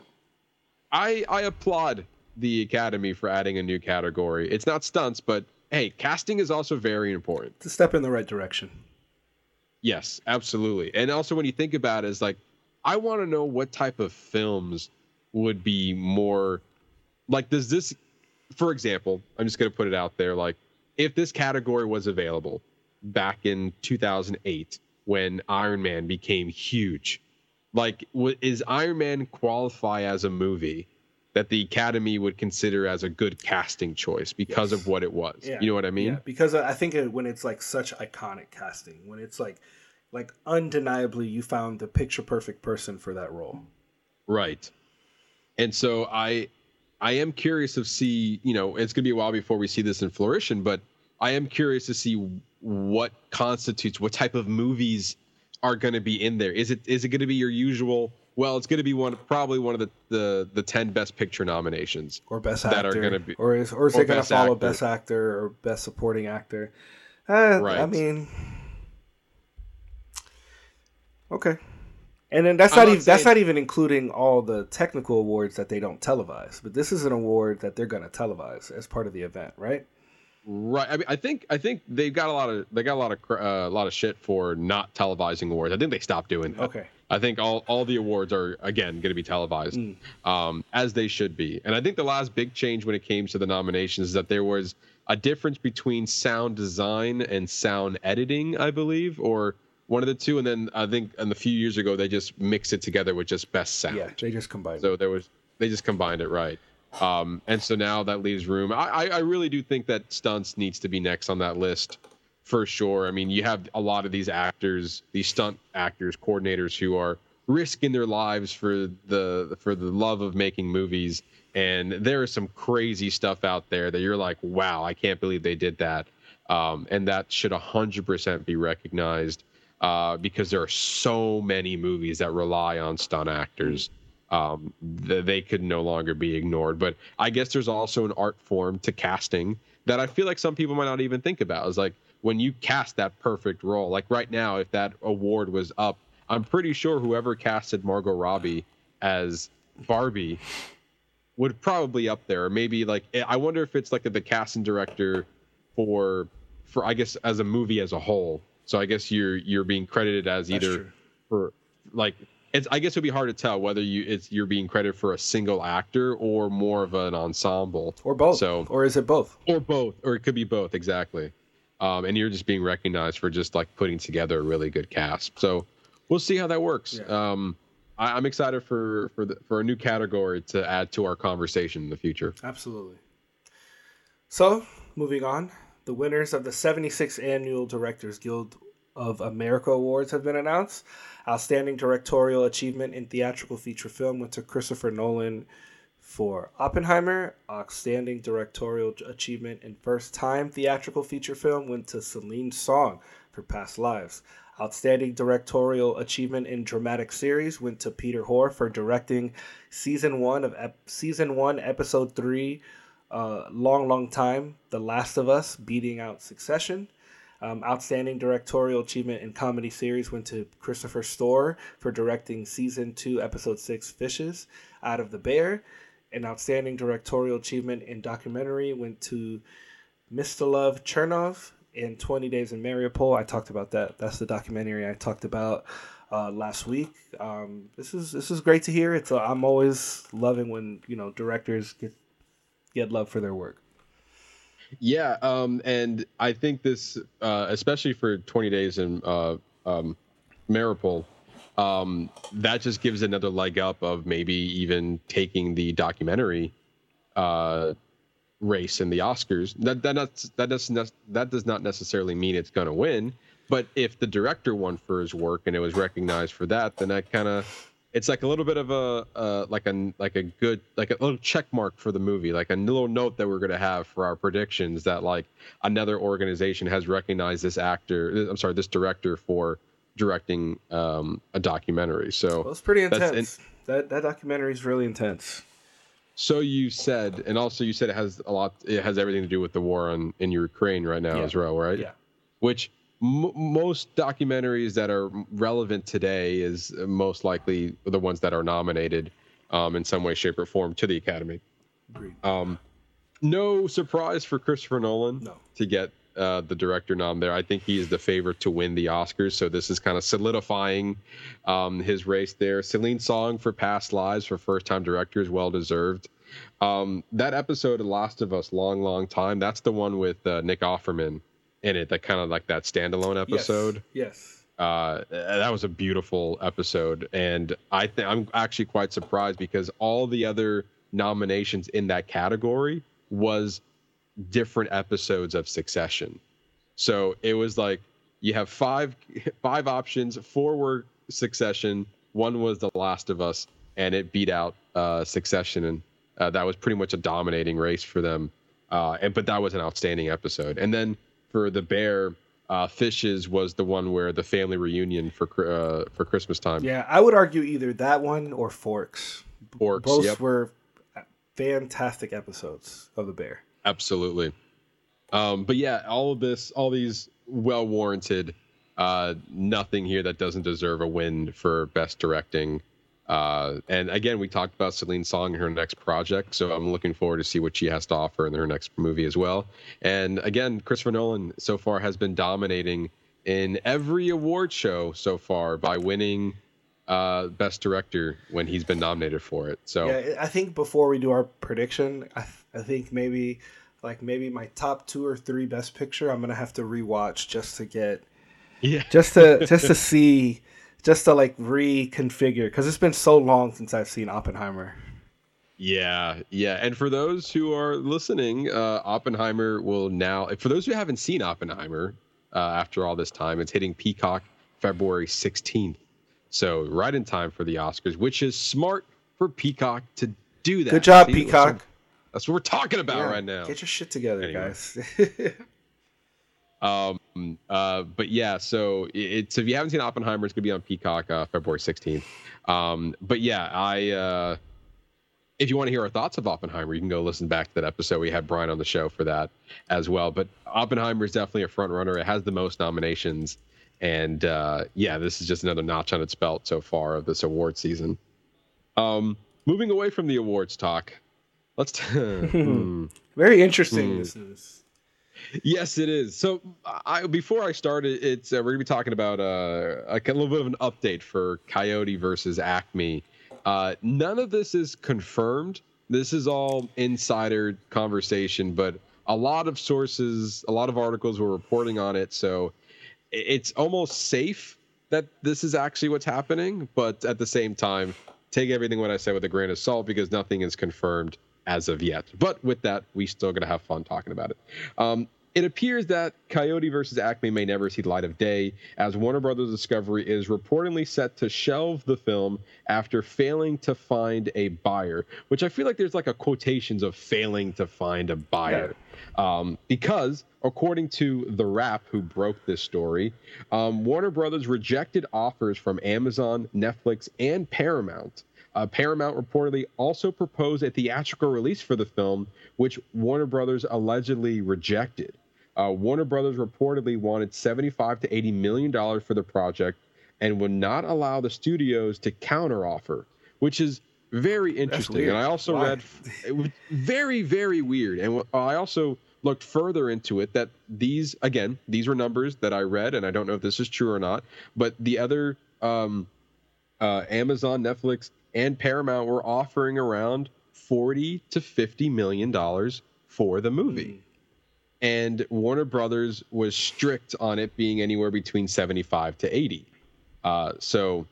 I I applaud the Academy for adding a new category. It's not stunts, but hey, casting is also very important. It's a step in the right direction. Yes, absolutely. And also when you think about it, it's like I want to know what type of films would be more like does this for example, I'm just going to put it out there like if this category was available back in 2008 when Iron Man became huge, like w- is Iron Man qualify as a movie that the Academy would consider as a good casting choice because of what it was? Yeah. You know what I mean? Yeah, because I think when it's like such iconic casting, when it's like, like undeniably, you found the picture perfect person for that role. Right. And so I I am curious to see, you know, it's going to be a while before we see this in fruition, but I am curious to see what constitutes what type of movies are going to be in there. Is it is it going to be your usual well, it's going to be one probably one of the the the 10 best picture nominations or best that actor, are going to be or is or is or it going to best follow actor. best actor or best supporting actor? Uh, I mean, okay. And then that's I'm not, not even that's not even including all the technical awards that they don't televise. But this is an award that they're going to televise as part of the event, right? Right. I mean, I think I think they've got a lot of they got a lot of uh, a lot of shit for not televising awards. I think they stopped doing that. Okay. I think all all the awards are again going to be televised, um, as they should be. And I think the last big change when it came to the nominations is that there was a difference between sound design and sound editing, I believe, or one of the two. And then I think and a few years ago they just mixed it together with just best sound. Yeah, they just combined. So there was they just combined it right. Um, and so now that leaves room. I, I, really do think that stunts needs to be next on that list for sure. I mean, you have a lot of these actors, these stunt actors, coordinators who are risking their lives for the for the love of making movies. And there is some crazy stuff out there that you're like, wow, I can't believe they did that. Um, and that should 100% be recognized uh, because there are so many movies that rely on stunt actors um, th- they could no longer be ignored. But I guess there's also an art form to casting that I feel like some people might not even think about. Is like when you cast that perfect role. Like right now, if that award was up, I'm pretty sure whoever casted Margot Robbie as Barbie would probably up there. Or maybe like I wonder if it's like the casting director for for I guess as a movie as a whole. So I guess you're you're being credited as either for like it's I guess it'd be hard to tell whether you it's you're being credited for a single actor or more of an ensemble Or both. So or is it both? or both or it could be both exactly. Um, and you're just being recognized for just like putting together a really good cast. So we'll see how that works. Yeah. Um, I, I'm excited for for the, for a new category to add to our conversation in the future. Absolutely. So, moving on, the winners of the 76th Annual Directors Guild of America Awards have been announced. Outstanding Directorial Achievement in Theatrical Feature Film went to Christopher Nolan for Oppenheimer. Outstanding Directorial Achievement in First Time Theatrical Feature Film went to Celine Song for Past Lives. Outstanding Directorial Achievement in Dramatic Series went to Peter Hoare for directing season one of ep- season one, episode three, uh, long, long time, The Last of Us, beating out Succession. Um, outstanding directorial achievement in comedy series went to Christopher Storer for directing season two, episode six, Fishes Out of the Bear. An outstanding directorial achievement in documentary went to Mstyslav Chernov in 20 Days in Mariupol. I talked about that. That's the documentary I talked about uh, last week. Um, this is this is great to hear. It's uh, I'm always loving when you know directors get get love for their work. Yeah, um, and I think this, uh, especially for 20 days in uh, um, Mariupol, um, that just gives another leg up of maybe even taking the documentary uh, race in the Oscars. That that that does that does not necessarily mean it's going to win. But if the director won for his work and it was recognized for that, then that kind of it's like a little bit of a uh, like a like a good like a little check mark for the movie, like a little note that we're gonna have for our predictions that like another organization has recognized this actor. I'm sorry, this director for directing um, a documentary. So Well, it's pretty intense. that that documentary is really intense. So you said, and also you said it has a lot. It has everything to do with the war on in Ukraine right now Yeah. as well, right? Yeah. Which m- most documentaries that are relevant today is most likely the ones that are nominated um, in some way, shape, or form to the Academy. Agreed. Um, no surprise for Christopher Nolan No. to get uh, the director nom there. I think he is the favorite to win the Oscars. So this is kind of solidifying um, his race there. Celine Song for Past Lives for first time directors, well deserved. Um, that episode of Last of Us, long, long time. That's the one with uh, Nick Offerman in it. That kind of like that standalone episode Yes. uh, that was a beautiful episode, and I think I'm actually quite surprised because all the other nominations in that category was different episodes of Succession. So it was like you have five five options. Four were Succession. One was The Last of Us, and it beat out uh, Succession, and uh, that was pretty much a dominating race for them. Uh, and but that was an outstanding episode. And then for the Bear, uh, Fishes was the one where the family reunion for uh, for Christmas time. Yeah, I would argue either that one or Forks. Forks, Both yep. were fantastic episodes of The Bear. Absolutely. Um, but yeah, all of this, all these well warranted. Uh, nothing here that doesn't deserve a win for best directing. Uh, and again, we talked about Celine Song in her next project, so I'm looking forward to see what she has to offer in her next movie as well. And again, Christopher Nolan so far has been dominating in every award show so far by winning uh, best director when he's been nominated for it. So Yeah, I think before we do our prediction, I, I think maybe like maybe my top two or three best picture, I'm gonna have to rewatch just to get yeah, just to just to see just to like reconfigure because it's been so long since I've seen Oppenheimer. Yeah, yeah. And for those who are listening, uh, Oppenheimer will now, for those who haven't seen Oppenheimer uh, after all this time, it's hitting Peacock February 16th. So right in time for the Oscars, which is smart for Peacock to do that. Good job, See, Peacock. That's what we're talking about Yeah, right now. Get your shit together, Anyway. guys. Um, uh, but yeah, so it's if you haven't seen Oppenheimer, it's gonna be on Peacock uh, February 16th. Um, but yeah, I uh, if you want to hear our thoughts of Oppenheimer, you can go listen back to that episode. We had Brian on the show for that as well. But Oppenheimer is definitely a front runner. It has the most nominations, and uh, yeah, this is just another notch on its belt so far of this award season. Um, moving away from the awards talk, let's. T- hmm. Very interesting. Hmm. This is. Yes, it is. So, I before I started, it's uh, we're gonna be talking about uh, like a little bit of an update for Coyote versus Acme. Uh, none of this is confirmed. This is all insider conversation, but a lot of sources, a lot of articles were reporting on it. So, it's almost safe that this is actually what's happening. But at the same time, take everything what I say with a grain of salt because nothing is confirmed as of yet. But with that, we still gonna have fun talking about it. Um, it appears that Coyote versus Acme may never see the light of day, as Warner Brothers Discovery is reportedly set to shelve the film after failing to find a buyer. Which I feel like there's like a quotations of failing to find a buyer, um, because according to the Wrap, who broke this story, um, Warner Brothers rejected offers from Amazon, Netflix, and Paramount. Uh, Paramount reportedly also proposed a theatrical release for the film, which Warner Brothers allegedly rejected. Uh, Warner Brothers reportedly wanted 75 to 80 million dollars for the project and would not allow the studios to counteroffer, which is very interesting. And I also Why? read it was very very weird. And I also looked further into it that these again these were numbers that I read, and I don't know if this is true or not. But the other um, uh, Amazon, Netflix, and Paramount were offering around 40 to 50 million dollars for the movie. And Warner Brothers was strict on it being anywhere between 75 to 80. Uh, so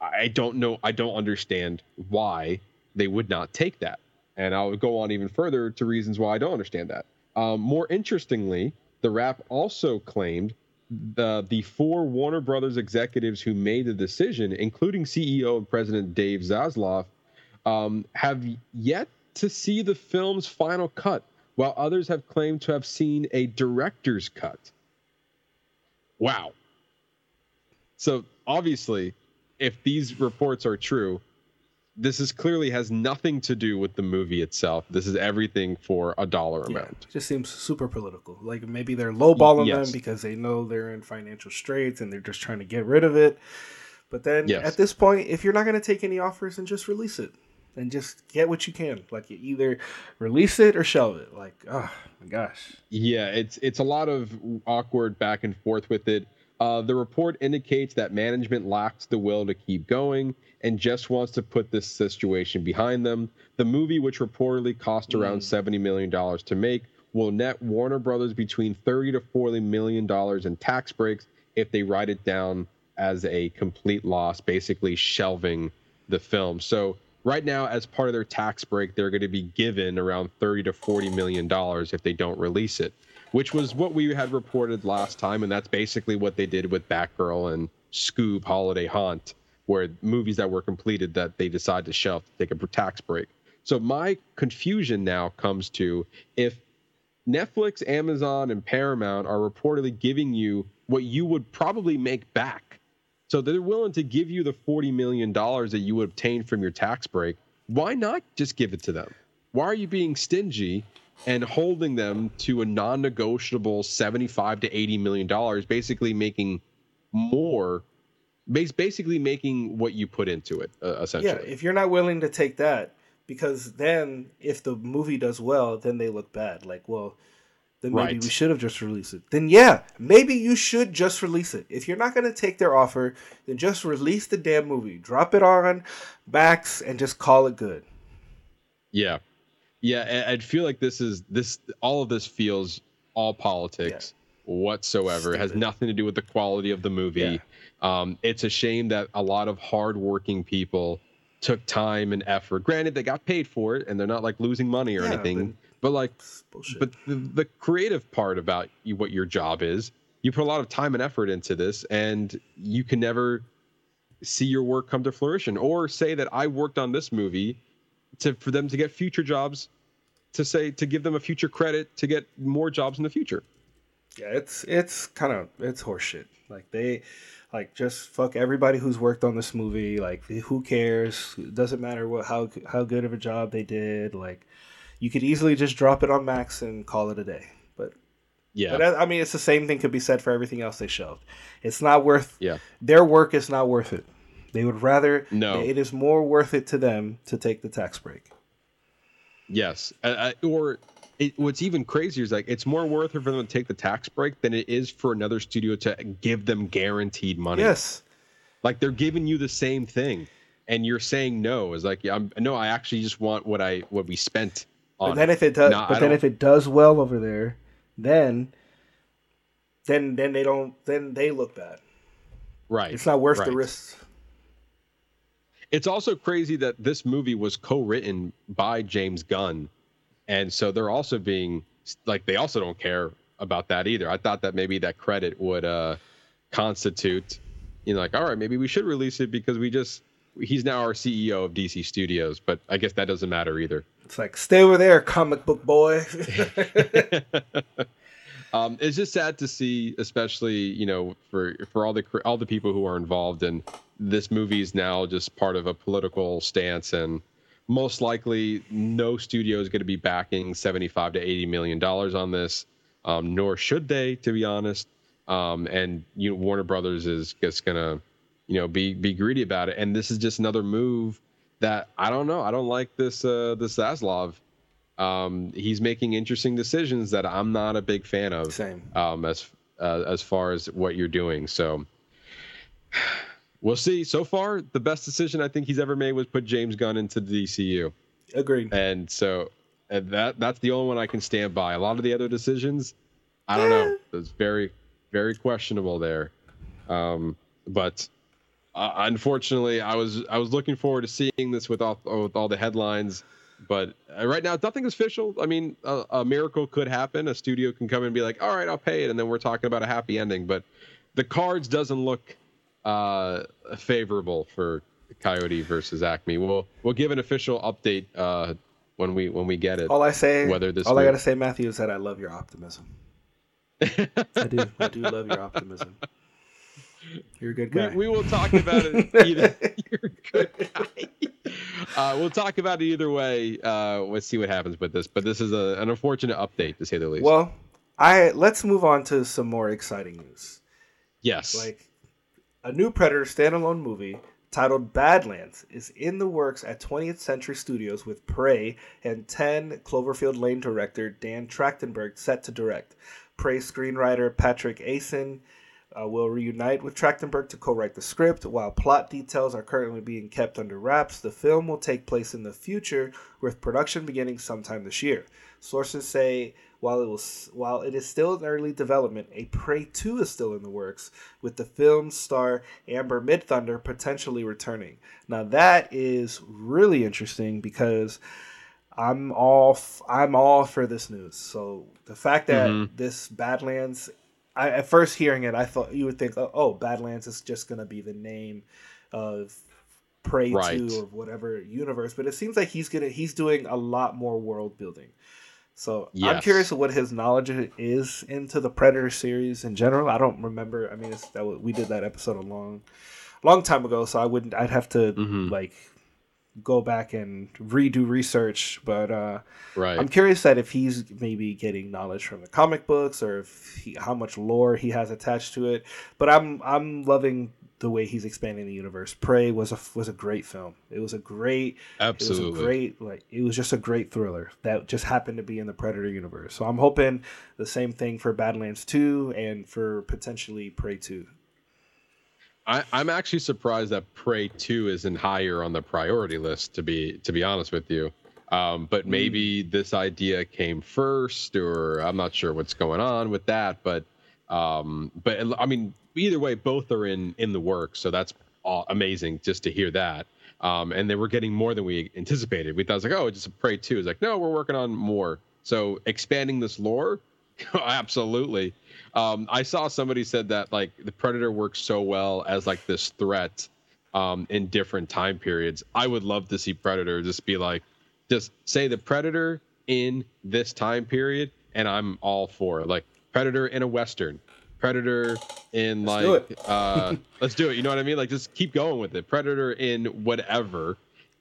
I don't know, I don't understand why they would not take that. And I'll go on even further to reasons why I don't understand that. Um, more interestingly, the Wrap also claimed the the four Warner Brothers executives who made the decision, including CEO and President Dave Zaslav, um, have yet to see the film's final cut, while others have claimed to have seen a director's cut. Wow. So obviously, if these reports are true, this is clearly has nothing to do with the movie itself. This is everything for a dollar Yeah, amount. just seems super political. Like maybe they're lowballing Yes. them because they know they're in financial straits and they're just trying to get rid of it. But then Yes. at this point, if you're not going to take any offers, then just release it and just get what you can. Like you either release it or shelve it. Like, oh my gosh. Yeah, it's it's a lot of awkward back and forth with it. Uh, the report indicates that management lacks the will to keep going and just wants to put this situation behind them. The movie, which reportedly cost around seventy million dollars to make, will net Warner Brothers between thirty to forty million dollars in tax breaks if they write it down as a complete loss, basically shelving the film. So right now, as part of their tax break, they're going to be given around 30 to 40 million dollars if they don't release it, which was what we had reported last time, and that's basically what they did with Batgirl and Scoob Holiday Haunt, where movies that were completed that they decide to shelf to take a tax break. So my confusion now comes to if Netflix, Amazon, and Paramount are reportedly giving you what you would probably make back. So they're willing to give you the $40 million that you would obtain from your tax break. Why not just give it to them? Why are you being stingy and holding them to a non negotiable 75 to 80 million dollars, basically making more, basically making what you put into it, uh, essentially? Yeah, if you're not willing to take that, because then if the movie does well, then they look bad. Like, well, then maybe Right. we should have just released it. Then yeah, maybe you should just release it. If you're not gonna take their offer, then just release the damn movie. Drop it on Max and just call it good. Yeah, yeah. I- I'd feel like this is this. All of this feels all politics whatsoever. It has nothing to do with the quality of the movie. Um, it's a shame that a lot of hardworking people took time and effort. Granted, they got paid for it, and they're not like losing money or Yeah, anything. But, like, bullshit. but the, the creative part about you, what your job is, you put a lot of time and effort into this, and you can never see your work come to fruition, or say that I worked on this movie to for them to get future jobs, to say to give them a future credit to get more jobs in the future. Yeah, it's it's kind of it's horseshit. Like they, like just fuck everybody who's worked on this movie. Like who cares? It doesn't matter what how how good of a job they did. Like you could easily just drop it on Max and call it a day. But Yeah. but I, I mean, it's the same thing could be said for everything else they shelved. It's not worth. Yeah. Their work is not worth it. They would rather. No. It is more worth it to them to take the tax break. Yes, or it, what's even crazier is like it's more worth it for them to take the tax break than it is for another studio to give them guaranteed money. Yes. like they're giving you the same thing, and you're saying no. Is like, yeah, I'm, no, I actually just want what I what we spent. But then if it does, No, I but then don't- if it does well over there, then, then then they don't. Then they look bad. right, It's not worth the risk. It's also crazy that this movie was co-written by James Gunn, and so they're also being like they also don't care about that either. I thought that maybe that credit would uh constitute, you know, like all right, maybe we should release it because we just he's now our CEO of DC Studios, but I guess that doesn't matter either. It's like stay over there, comic book boy. Um, it's just sad to see, especially you know, for for all the all the people who are involved, in this movie is now just part of a political stance, and most likely no studio is going to be backing seventy five to eighty million dollars on this, um, nor should they, to be honest. Um, and you know, Warner Brothers is just gonna, you know, be be greedy about it, and this is just another move that I don't know. I don't like this uh, this Zaslav um, he's making interesting decisions that I'm not a big fan of. Same. Um, as uh, as far as what you're doing, so we'll see. So far, the best decision I think he's ever made was put James Gunn into the DCU, Agreed. and so and that that's the only one I can stand by. A lot of the other decisions, I don't know. It's very very questionable there. Um, but uh, unfortunately, I was I was looking forward to seeing this with all with all the headlines. But uh, right now, nothing is official. I mean, a, a miracle could happen. A studio can come and be like, "All right, I'll pay it," and then we're talking about a happy ending. But the cards doesn't look uh, favorable for Coyote versus Acme. We'll we'll give an official update uh, when we when we get it. All I say, whether this all I gotta say, Matthew, is that I love your optimism. I do. I do love your optimism. You're a good guy. We, we will talk about it either. You're a good guy. Uh, we'll talk about it either way. Uh, let's see what happens with this. But this is a, an unfortunate update, to say the least. well, I let's move on to some more exciting news. yes. Like a new Predator standalone movie titled Badlands is in the works at 20th Century Studios with Prey and 10 Cloverfield Lane director Dan Trachtenberg set to direct. Prey screenwriter Patrick Aison uh, will reunite with Trachtenberg to co-write the script. While plot details are currently being kept under wraps, the film will take place in the future, with production beginning sometime this year. Sources say while it was while it is still in early development, a Prey 2 is still in the works, with the film's star Amber Midthunder potentially returning. Now that is really interesting because I'm all f- I'm all for this news. So the fact that Mhm. this Badlands, I, at first hearing it, I thought you would think, oh, oh, Badlands is just gonna be the name of Prey Right. Two or whatever universe, but it seems like he's gonna he's doing a lot more world building. So I'm curious what his knowledge is into the Predator series in general. I don't remember. I mean, it's, that we did that episode a long, long time ago, so I wouldn't. I'd have to Mhm. like go back and redo research. But uh, right. I'm curious that if he's maybe getting knowledge from the comic books or if he, how much lore he has attached to it. But I'm I'm loving the way he's expanding the universe. Prey was a was a great film. It was a great it was Absolutely. a great like it was just a great thriller that just happened to be in the Predator universe. So I'm hoping the same thing for Badlands 2 and for potentially Prey 2. I, I'm actually surprised that Prey 2 isn't higher on the priority list. To be to be honest with you, um, but maybe this idea came first, or I'm not sure what's going on with that. But um, but I mean, either way, both are in in the works, so that's amazing just to hear that. Um, and they were getting more than we anticipated. We thought it was like, oh, it's just a Prey 2. It's like, no, we're working on more. So expanding this lore, absolutely. Um, I saw somebody said that like the Predator works so well as like this threat um, in different time periods. I would love to see Predator just be like, just say the Predator in this time period, and I'm all for it. Like Predator in a western, Predator in Let's do like uh, let's do it. You know what I mean? Like just keep going with it. Predator in whatever,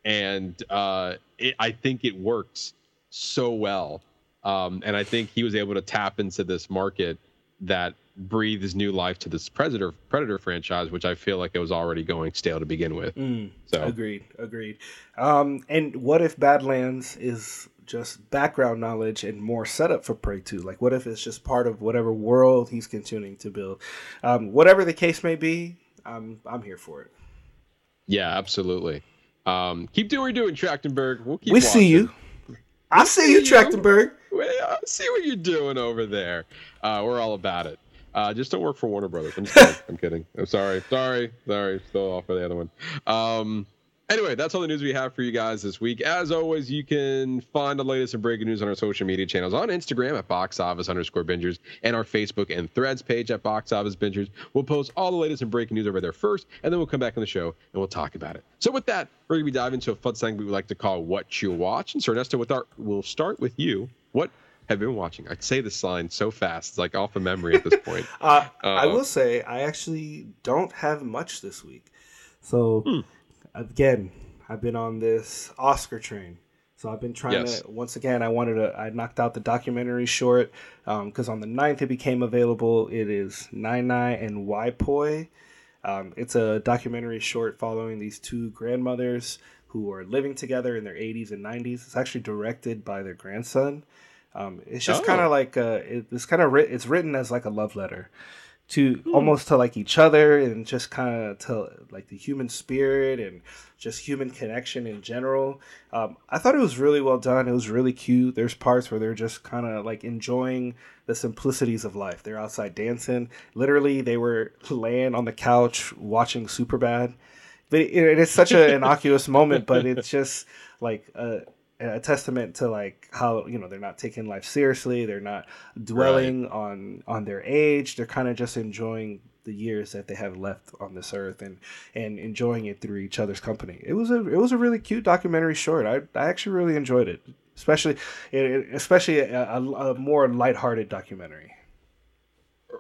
and uh, it, I think it works so well. Um, and I think he was able to tap into this market that breathes new life to this Predator Predator franchise, which I feel like it was already going stale to begin with. Mm, So agreed, agreed. Um, and what if Badlands is just background knowledge and more setup for Prey 2? Like, what if it's just part of whatever world he's continuing to build? Um, whatever the case may be, I'm I'm here for it. yeah, absolutely. Um, keep doing what you're doing, Trachtenberg. We'll keep we see you. I see you, Trachtenberg. See what you're doing over there. Uh, we're all about it. Uh, just don't work for Warner Brothers. I'm, kidding. I'm kidding. I'm sorry. Sorry. Sorry. Still off for the other one. Um, anyway, that's all the news we have for you guys this week. As always, you can find the latest and breaking news on our social media channels on Instagram at box office underscore bingers and our Facebook and threads page at box office bingers. We'll post all the latest and breaking news over there first, and then we'll come back on the show and we'll talk about it. So with that, we're gonna be diving into a fun segment we would like to call What You Watch. And so Ernesto, with our we'll start with you. What have you been watching? I'd say this line so fast, it's like off of memory at this point. Uh, I Uh, will say I actually don't have much this week. So Hmm. Again, I've been on this Oscar train. So I've been trying Yes. to once again. I wanted to. I knocked out the documentary short because on the 9th it became available. It is Nai Nai and Wai Po. Um, it's a documentary short following these two grandmothers who are living together in their 80s and 90s. It's actually directed by their grandson. Um, it's just Oh. kind of like uh, it, it's kind of writ- it's written as like a love letter to almost to like each other and just kind of to like the human spirit and just human connection in general. Um, I thought it was really well done. It was really cute. There's parts where they're just kind of like enjoying the simplicities of life. They're outside dancing. Literally, they were laying on the couch watching Superbad. But it, it is such an innocuous moment, but it's just like a, a testament to like how you know they're not taking life seriously. They're not dwelling on on their age. They're kind of just enjoying the years that they have left on this earth and and enjoying it through each other's company. It was a it was a really cute documentary short. I I actually really enjoyed it, especially it, especially a, a, a more lighthearted documentary.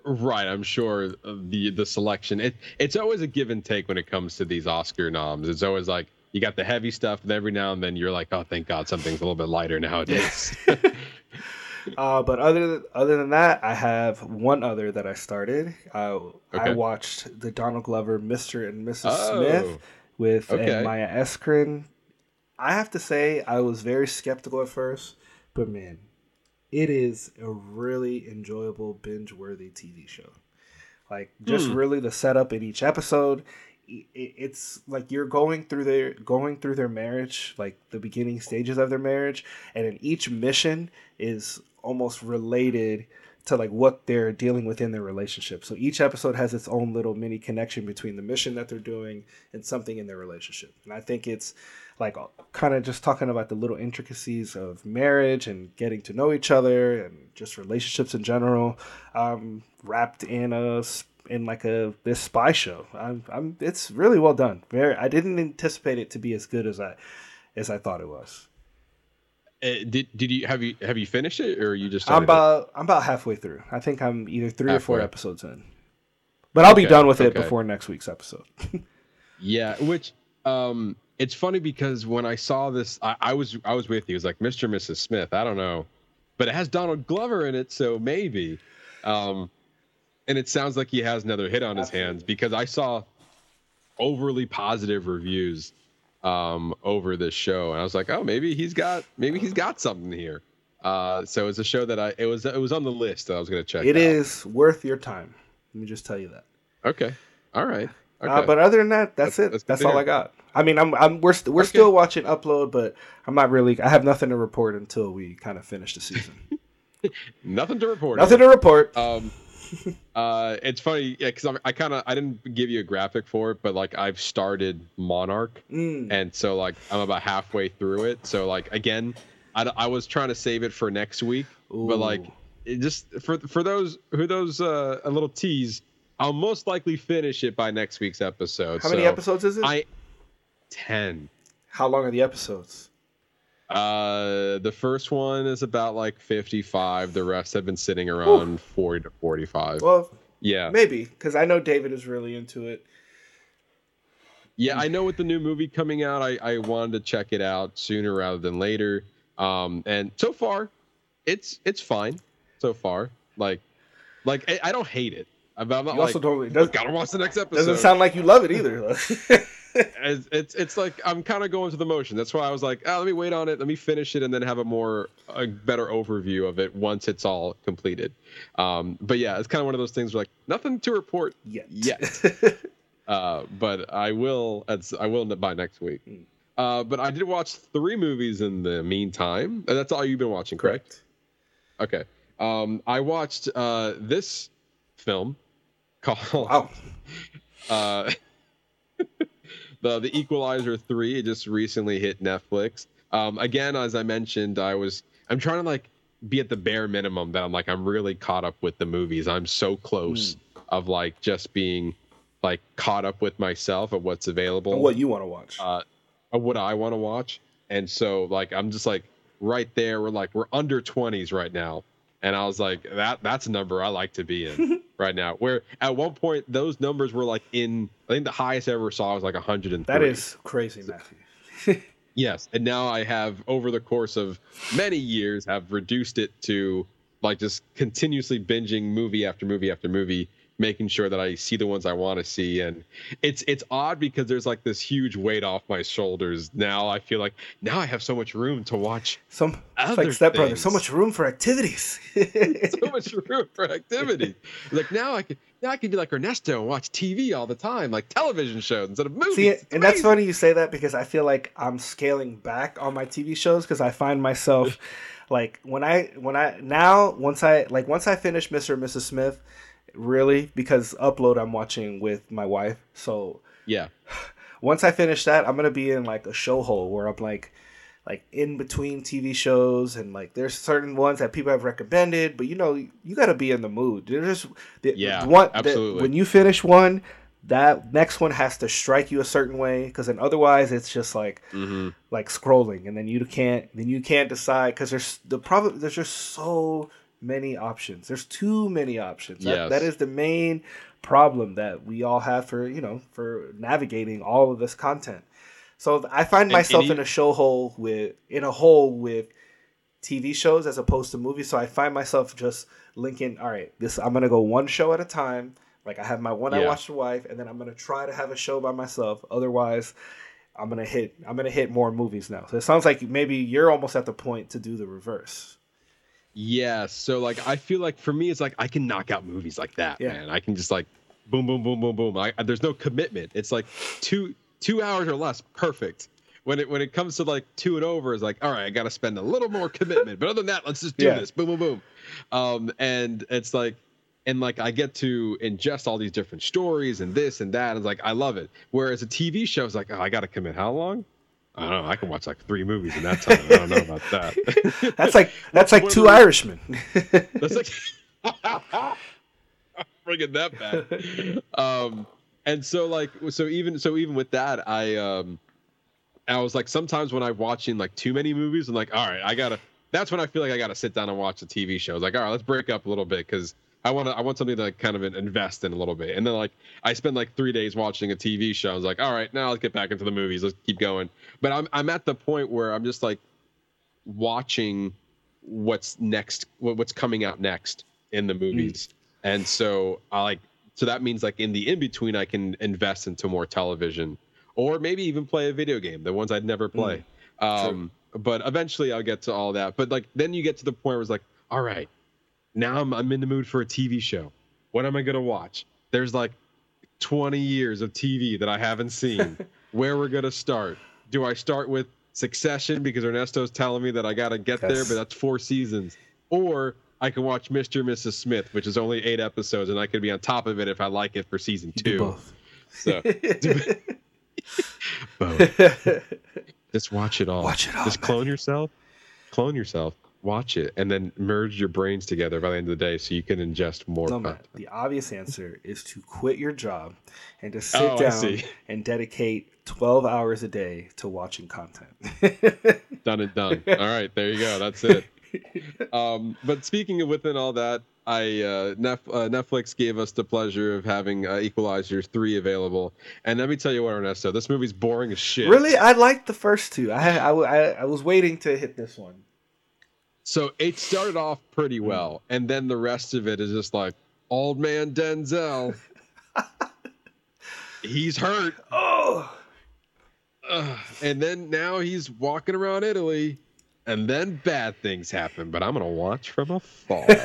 Right, I'm sure the the selection. It it's always a give and take when it comes to these Oscar noms. It's always like you got the heavy stuff, and every now and then you're like, oh, thank God, something's a little bit lighter nowadays. Uh, but other than, other than that, I have one other that I started. Uh, I Okay. watched the Donald Glover Mr. and Mrs. Oh, Smith with uh, okay. Maya Erskine. I have to say, I was very skeptical at first, but man, it is a really enjoyable, binge-worthy TV show. Like just Hmm. really the setup in each episode. It's like you're going through their going through their marriage, like the beginning stages of their marriage, and in each mission is almost related to like what they're dealing with in their relationship. So each episode has its own little mini connection between the mission that they're doing and something in their relationship. And I think it's like kind of just talking about the little intricacies of marriage and getting to know each other and just relationships in general, um, wrapped in a in like a this spy show. I'm, I'm it's really well done. Very, I didn't anticipate it to be as good as I as I thought it was. Uh, did did you have you have you finished it or you just I'm started it? about I'm about halfway through. I think I'm either three or four episodes in. But I'll be done with it before next week's episode. Yeah, which um it's funny because when I saw this I, I was I was with you. It was like Mr. and Mrs. Smith. I don't know. But it has Donald Glover in it, so maybe. Um and it sounds like he has another hit on his hands because I saw overly positive reviews um over this show and I was like, "Oh, maybe he's got maybe he's got something here." Uh so it's a show that I it was it was on the list that I was going to check It out. is worth your time. Let me just tell you that. Okay. All right. Okay. Uh, but other than that, that's, That's- it. that's That's, all I got. I mean, I'm, I'm we're st- we're Okay. still watching upload, but I'm not really. I have nothing to report until we kind of finish the season. Nothing to report. nothing to report. um uh it's funny yeah because i kind of i didn't give you a graphic for it but like i've started monarch Mm. and so like i'm about halfway through it so like again i, I was trying to save it for next week but like it just for for those who those uh a little tease i'll most likely finish it by next week's episode How many episodes is it? i 10 How long are the episodes? Uh, the first one is about like 55. The rest have been sitting around 40 to 45. Well, yeah, maybe because I know David is really into it. yeah. I know with the new movie coming out, I I wanted to check it out sooner rather than later. Um, and so far, it's it's fine. So far, like like I, I don't hate it. I'm, I'm not You also totally don't. Does, gotta watch the next episode. doesn't sound like you love it either. it's, it's it's like I'm kind of going through the motion. That's why I was like, oh, let me wait on it, let me finish it, and then have a more a better overview of it once it's all completed. Um, but yeah, it's kind of one of those things where like nothing to report Yet. yet. uh, but I will. I will by next week. Uh, but I did watch three movies in the meantime. And that's all you've been watching, correct? Okay. Um, I watched uh, this film called Wow. uh, the the Equalizer three. It just recently hit Netflix. Um, again, as I mentioned, I was I'm trying to like be at the bare minimum that I'm like I'm really caught up with the movies. I'm so close of like just being like caught up with myself of what's available And what you want to watch? uh, of what I want to watch. And so like I'm just like right there. We're like we're under 20s right now. And I was like, that that's a number I like to be in right now. Where at one point those numbers were like in I think the highest I ever saw was like 103. that is crazy, Matthew. Yes, and now I have over the course of many years have reduced it to like just continuously binging movie after movie after movie, making sure that I see the ones I want to see. And it's it's odd because there's like this huge weight off my shoulders. Now I feel like now I have so much room to watch Some Other like Step Brothers. So much room for activities. so much room for activity. Like now I can now I can be like Ernesto and watch TV all the time, like television shows instead of movies. See, It's and that's funny you say that because I feel like I'm scaling back on my TV shows because I find myself like when I when I now once I like once I finish Mr. and Mrs. Smith, really because upload I'm watching with my wife. So Yeah. once I finish that, I'm gonna be in like a show hole where I'm like like in between TV shows and like there's certain ones that people have recommended, but you know you got to be in the mood. There's just the, Yeah, the one the- absolutely. when you finish one, that next one has to strike you a certain way because then otherwise it's just like hmm like scrolling and then you can't then you can't decide because there's the problem there's just so many options there's too many options That- Yes. that is the main problem that we all have for you know for navigating all of this content so i find myself and in a show hole with in a hole with tv shows as opposed to movies so i find myself just linking all right this i'm gonna go one show at a time like i have my one i Yeah. watch the wife and then i'm gonna try to have a show by myself otherwise I'm gonna hit I'm gonna hit more movies now. So it sounds like maybe you're almost at the point to do the reverse. Yeah, so like I feel like for me it's like I can knock out movies like that, Yeah. man. I can just like boom, boom, boom, boom, boom. I, there's no commitment. It's like two two hours or less, perfect. When it when it comes to like two and over, it's like all right, I got to spend a little more commitment. But other than that, let's just do Yeah. this, boom, boom, boom. Um, and it's like, and like I get to ingest all these different stories and this and that. It's like I love it. Whereas a TV show is like, oh, I got to commit how long? I don't know. I can watch like three movies in that time. I don't know about that. That's like that's like two Irishmen. That's like bringing that back. Um, and so like so even so even with that, I um, I was like sometimes when I'm watching like too many movies, I'm like, all right, I gotta. That's when I feel like I gotta sit down and watch a TV show. It's like, all right, let's break up a little bit because I want to. I want something to like, kind of invest in a little bit. And then like I spend like three days watching a TV show. I was like, all right, now let's get back into the movies. Let's keep going. But I'm I'm at the point where I'm just like watching what's next what's coming out next in the movies and so i like so that means like in the in between i can invest into more television or maybe even play a video game the ones i'd never play um but eventually i'll get to all that but like then you get to the point where it's like all right now i'm, I'm in the mood for a tv show. What am i going to watch? There's like 20 years of tv that i haven't seen. Where we're going to start? Do i start with succession because ernesto's telling me that i got to get there but that's four seasons. Or i can watch mr and mrs smith which is only eight episodes and i could be on top of it if i like it for season two. both. so both. just watch it all. Watch it all, just clone yourself. Clone yourself watch it and then merge your brains together by the end of the day so you can ingest more No, content. Matt, the obvious answer is to quit your job and to sit Oh, down and dedicate 12 hours a day to watching content. done and done. All right, there you go. That's it. Um, but speaking of within all that, I uh, Nef- uh, Netflix gave us the pleasure of having uh, Equalizers three available, and let me tell you what, Ernesto, this movie's boring as shit. really, I liked the first two. I, I, I- I was waiting to hit this one. So it started off pretty well, and then the rest of it is just like old man Denzel. He's hurt. Oh, Ugh. and then now he's walking around Italy, and then bad things happen. But I'm gonna watch from afar. and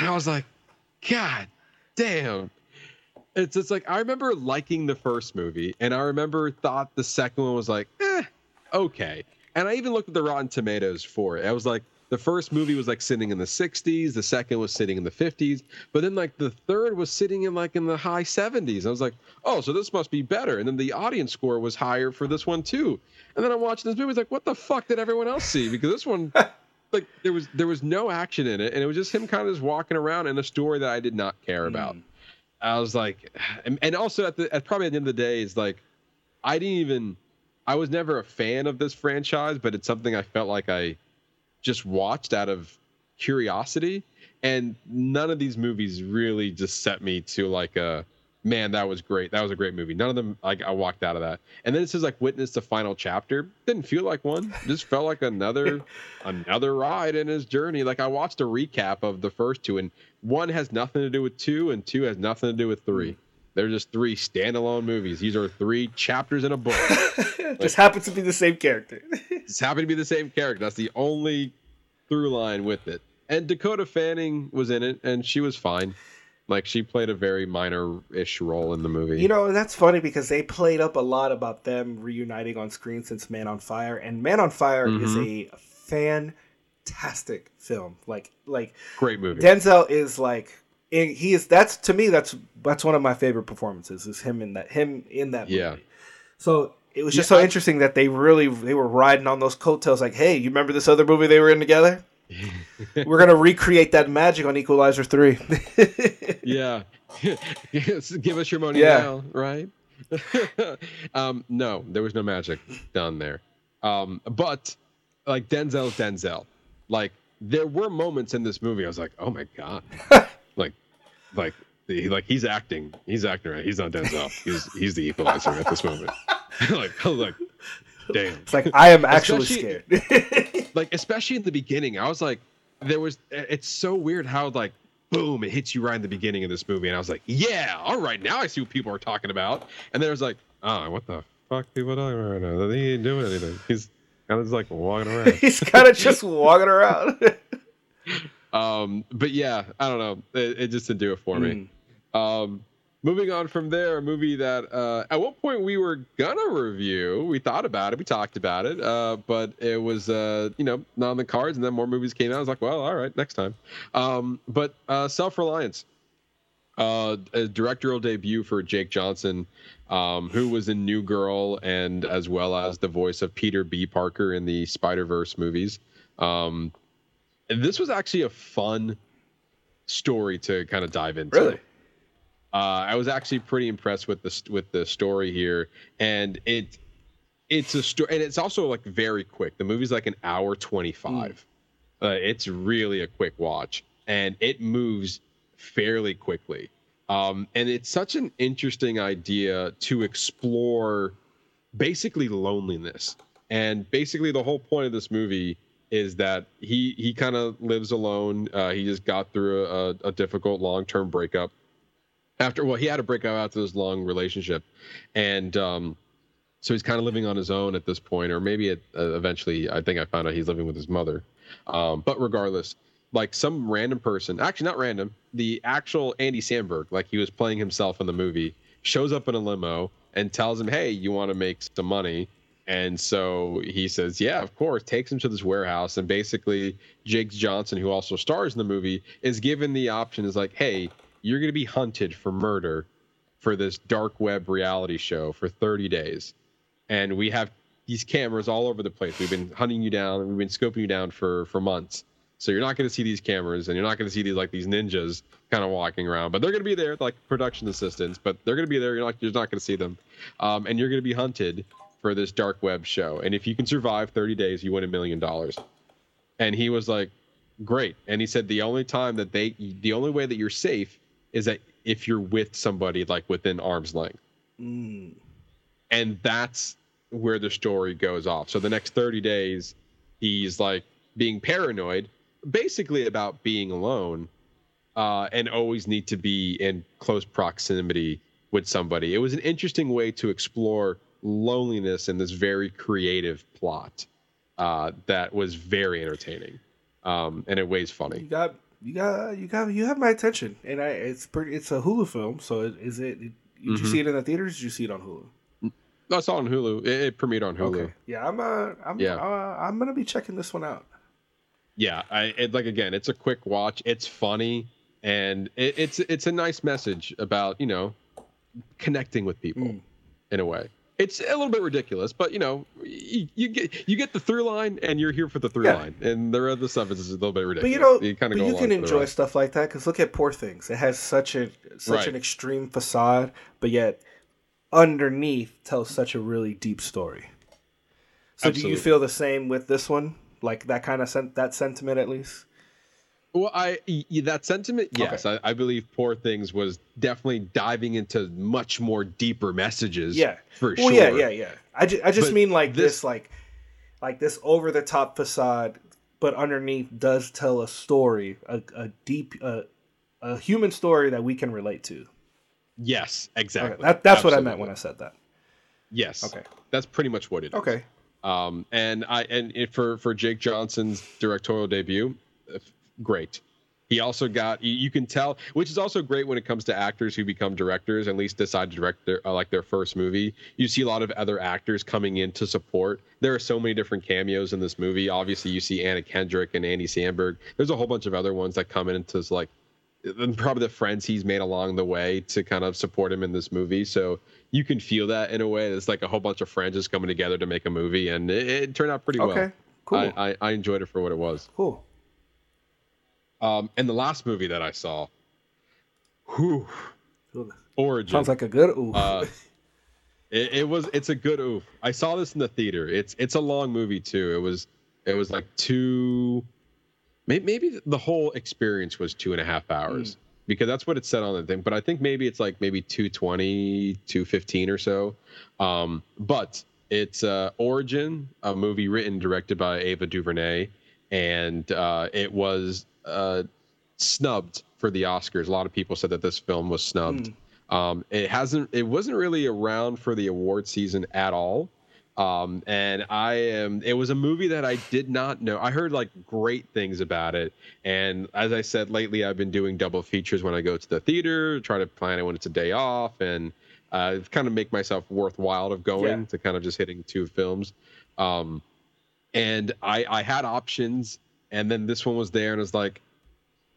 I was like, God damn. It's it's like I remember liking the first movie, and I remember thought the second one was like, eh, okay. And I even looked at the Rotten Tomatoes for it. I was like, the first movie was like sitting in the 60s, the second was sitting in the 50s, but then like the third was sitting in like in the high 70s. I was like, oh, so this must be better. And then the audience score was higher for this one too. And then I'm watching this movie, it's like, what the fuck did everyone else see? Because this one, like, there was there was no action in it, and it was just him kind of just walking around in a story that I did not care hmm. about. I was like, and, and also at the at probably at the end of the day, is like, I didn't even, I was never a fan of this franchise, but it's something I felt like I just watched out of curiosity, and none of these movies really just set me to like a man that was great. That was a great movie. None of them like i walked out of that. And then it says like witness the final chapter. Didn't feel like one. Just felt like another another ride in his journey. Like i watched a recap of the first two and one has nothing to do with two and two has nothing to do with three they're just three standalone movies these are three chapters in a book just happens to be the same character. just happy to be the same character. That's the only through line with it. And Dakota Fanning was in it, and she was fine. Like she played a very minor-ish role in the movie. You know, that's funny because they played up a lot about them reuniting on screen since Man on Fire, and Man on Fire is mm-hmm. a fantastic film. Like, like great movie. Denzel is like in- he is. That's to me. That's that's one of my favorite performances. Is him in that him in that movie. Yeah. So it was just Yeah, so I- interesting that they really they were riding on those coattails. Like, hey, you remember this other movie they were in together? we're gonna recreate that magic on Equalizer three. yeah. Give us your money Yeah. now, right? um, no, there was no magic done there. Um, but like Denzel's Denzel. Like there were moments in this movie I was like, oh my god, like, like, he, like he's acting, he's acting right. He's not Denzel. He's he's the equalizer at this moment. like I was like, damn. it's like I am actually Especially- scared. like especially in the beginning i was like there was it's so weird how like boom it hits you right in the beginning of this movie and i was like yeah all right now i see what people are talking about and then it was like oh what the fuck people are talking about right now he ain't doing anything he's kind of just like walking around He's kind of just walking around. Um but yeah i don't know. It, it just didn't do it for me. Um moving on from there a movie that uh at one point we were gonna review. We thought about it. We talked about it. Uh but it was uh you know not on the cards and then more movies came out. I was like well all right next time. Um but uh self-reliance. Uh a directorial debut for jake johnson um who was in new girl and as well as the voice of peter b. Parker in the spider-verse movies. Um this was actually a fun story to kind of dive into. Really? Uh, I was actually pretty impressed with this with the story here, and it it's a story, and it's also like very quick. The movie's like an hour twenty five. Uh, it's really a quick watch, and it moves fairly quickly. Um, and it's such an interesting idea to explore basically loneliness. And basically, the whole point of this movie is that he he kind of lives alone. Uh, he just got through a, a difficult long term breakup. After well, he had a breakup after this long relationship, and um, so he's kind of living on his own at this point, or maybe it, uh, eventually. I think I found out he's living with his mother. Um, but regardless, like some random person, actually not random, the actual Andy Samberg, like he was playing himself in the movie, shows up in a limo and tells him, "Hey, you want to make some money?" And so he says, "Yeah, of course." Takes him to this warehouse, and basically, Jake Johnson, who also stars in the movie, is given the option: is like, "Hey, you're going to be hunted for murder for this dark web reality show for 30 days, and we have these cameras all over the place. We've been hunting you down. We've been scoping you down for for months. So you're not going to see these cameras, and you're not going to see these like these ninjas kind of walking around. But they're going to be there, like production assistants. But they're going to be there. You're not you're not going to see them, um, and you're going to be hunted for this dark web show. And if you can survive 30 days, you win a million dollars. And he was like, great. And he said the only time that they, the only way that you're safe is that if you're with somebody like within arm's length. And that's where the story goes off. So the next 30 days, he's like being paranoid, basically about being alone, uh, and always need to be in close proximity with somebody. It was an interesting way to explore loneliness in this very creative plot uh, that was very entertaining. Um, and it weighs You funny. got you got you got you have my attention, and I it's pretty. It's a Hulu film, so it, is it? Did you Mhm. see it in the theaters? Did you see it on Hulu? No, it's on Hulu. It, it premiered on Hulu. Okay. Yeah, I'm. Uh, I'm. Yeah. Uh, I'm gonna be checking this one out. yeah i it, like again it's a quick watch it's funny and it, it's it's a nice message about you know connecting with people Mm. in a way it's a little bit ridiculous but you know you, you get you get the through line and you're here for the through Yeah. line and the other stuff is a little bit ridiculous But you know, you kind of you can enjoy stuff like that because look at Poor Things. It has such a such Right. an extreme facade, but yet underneath tells such a really deep story. So do you feel the same with this one? Like that kind of sen- that sentiment at least? Well, I that sentiment, yes, I, I believe "Poor Things" was definitely diving into much more deeper messages. Yeah. for well, sure. yeah, yeah, yeah. I, ju- I just But mean like this, this- like like this over the top facade, but underneath does tell a story, a, a deep, uh, a human story that we can relate to. Yes, Okay, exactly. that, that's what I meant when I said that. Yes. Okay. That's pretty much what it is. Okay. Um, and I and it, for for Jake Johnson's directorial debut, great. He also got you, can tell, which is also great when it comes to actors who become directors, at least decide to direct their uh, like their first movie. You see a lot of other actors coming in to support. There are so many different cameos in this movie. Obviously, you see Anna Kendrick and Andy Samberg. There's a whole bunch of other ones that come in to like and probably the friends he's made along the way to kind of support him in this movie. So you can feel that in a way. It's like a whole bunch of friends just coming together to make a movie, and it, it turned out pretty well. Okay. Cool. I, I, I enjoyed it for what it was. Cool. Um, and the last movie that I saw, whew, Origin. Sounds like a good oof. Uh, it, it was. It's a good oof. I saw this in the theater. It's it's a long movie too. It was it was like two, maybe, maybe the whole experience was two and a half hours because that's what it said on the thing. But I think maybe it's like maybe 220, 215 or so. Um, but it's uh, Origin, a movie written directed by Ava DuVernay, and uh, it was uh, snubbed for the Oscars. A lot of people said that this film was snubbed. Um, it hasn't. It wasn't really around for the award season at all. Um, and I am. It was a movie that I did not know. I heard like great things about it, and as I said lately, I've been doing double features when I go to the theater. Try to plan it when it's a day off, and uh, kind of make myself worthwhile of going Yeah. to kind of just hitting two films. Um, and I I had options, and then this one was there, and was like,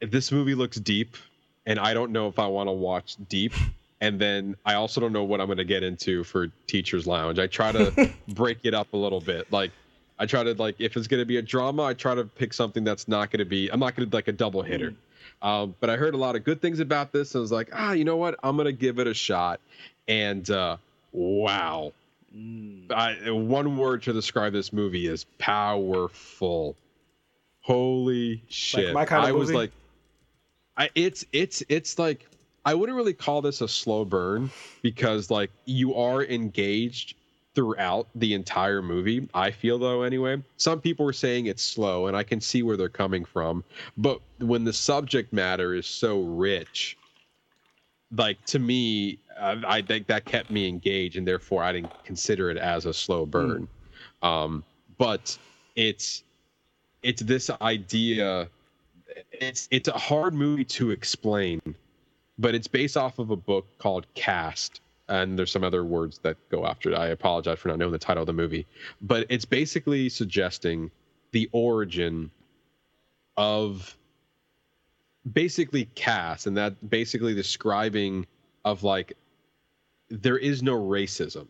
this movie looks deep, and I don't know if I want to watch deep. And then I also don't know what I'm going to get into for Teachers Lounge. I try to break it up a little bit. Like, I try to like if it's going to be a drama, I try to pick something that's not going to be. I'm not going to like a double hitter. Um, but I heard a lot of good things about this. And I was like, ah, you know what? I'm going to give it a shot. And uh, wow, I, one word to describe this movie is powerful. Holy shit! my kind of I was like, I it's it's it's like I wouldn't really call this a slow burn because like you are engaged throughout the entire movie. I feel though anyway. Some people were saying it's slow and I can see where they're coming from, but when the subject matter is so rich like to me uh, I think that kept me engaged and therefore I didn't consider it as a slow burn. Um but it's it's this idea it's it's a hard movie to explain but it's based off of a book called Caste, and there's some other words that go after it. I apologize for not knowing the title of the movie, but it's basically suggesting the origin of basically caste and that basically describing of like there is no racism.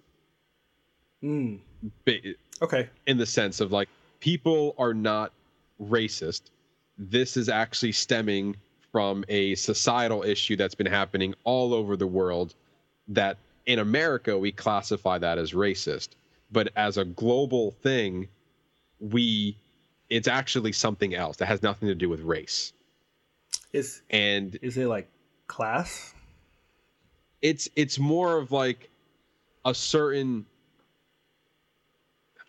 Mm. Okay. in the sense of like people are not racist. This is actually stemming from a societal issue that's been happening all over the world that in America we classify that as racist, but as a global thing we it's actually something else that has nothing to do with race. Is And is it like class? it's it's more of like a certain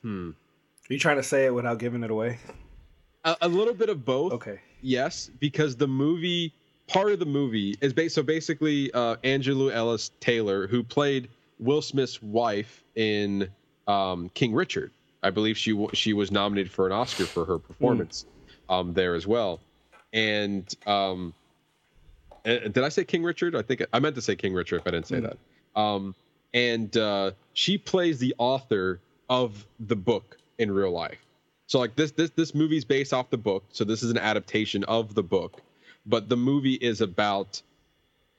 hmm Are you trying to say it without giving it away? A, a little bit of both Okay. yes because the movie part of the movie is based so basically uh angela ellis taylor who played will smith's wife in um king richard. I believe she she was nominated for an oscar for her performance um there as well. And um uh, did i say king richard? I think i meant to say king richard if i didn't say that. Um and uh she plays the author of the book in real life so like this this this movie's based off the book, so this is an adaptation of the book, but the movie is about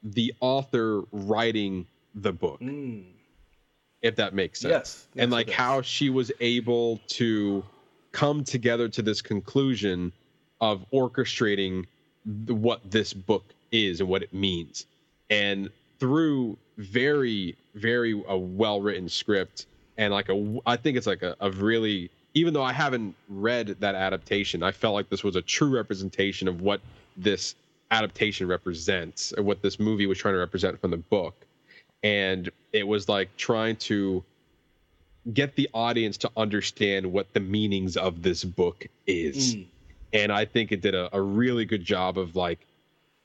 the author writing the book, Mm. if that makes sense. Yes, yes, and like how she was able to come together to this conclusion of orchestrating what this book is and what it means. And through very very a well written script and like a I think it's like a, a really even though I haven't read that adaptation, I felt like this was a true representation of what this adaptation represents and what this movie was trying to represent from the book. And it was like trying to get the audience to understand what the meanings of this book is. Mm. And I think it did a, a really good job of like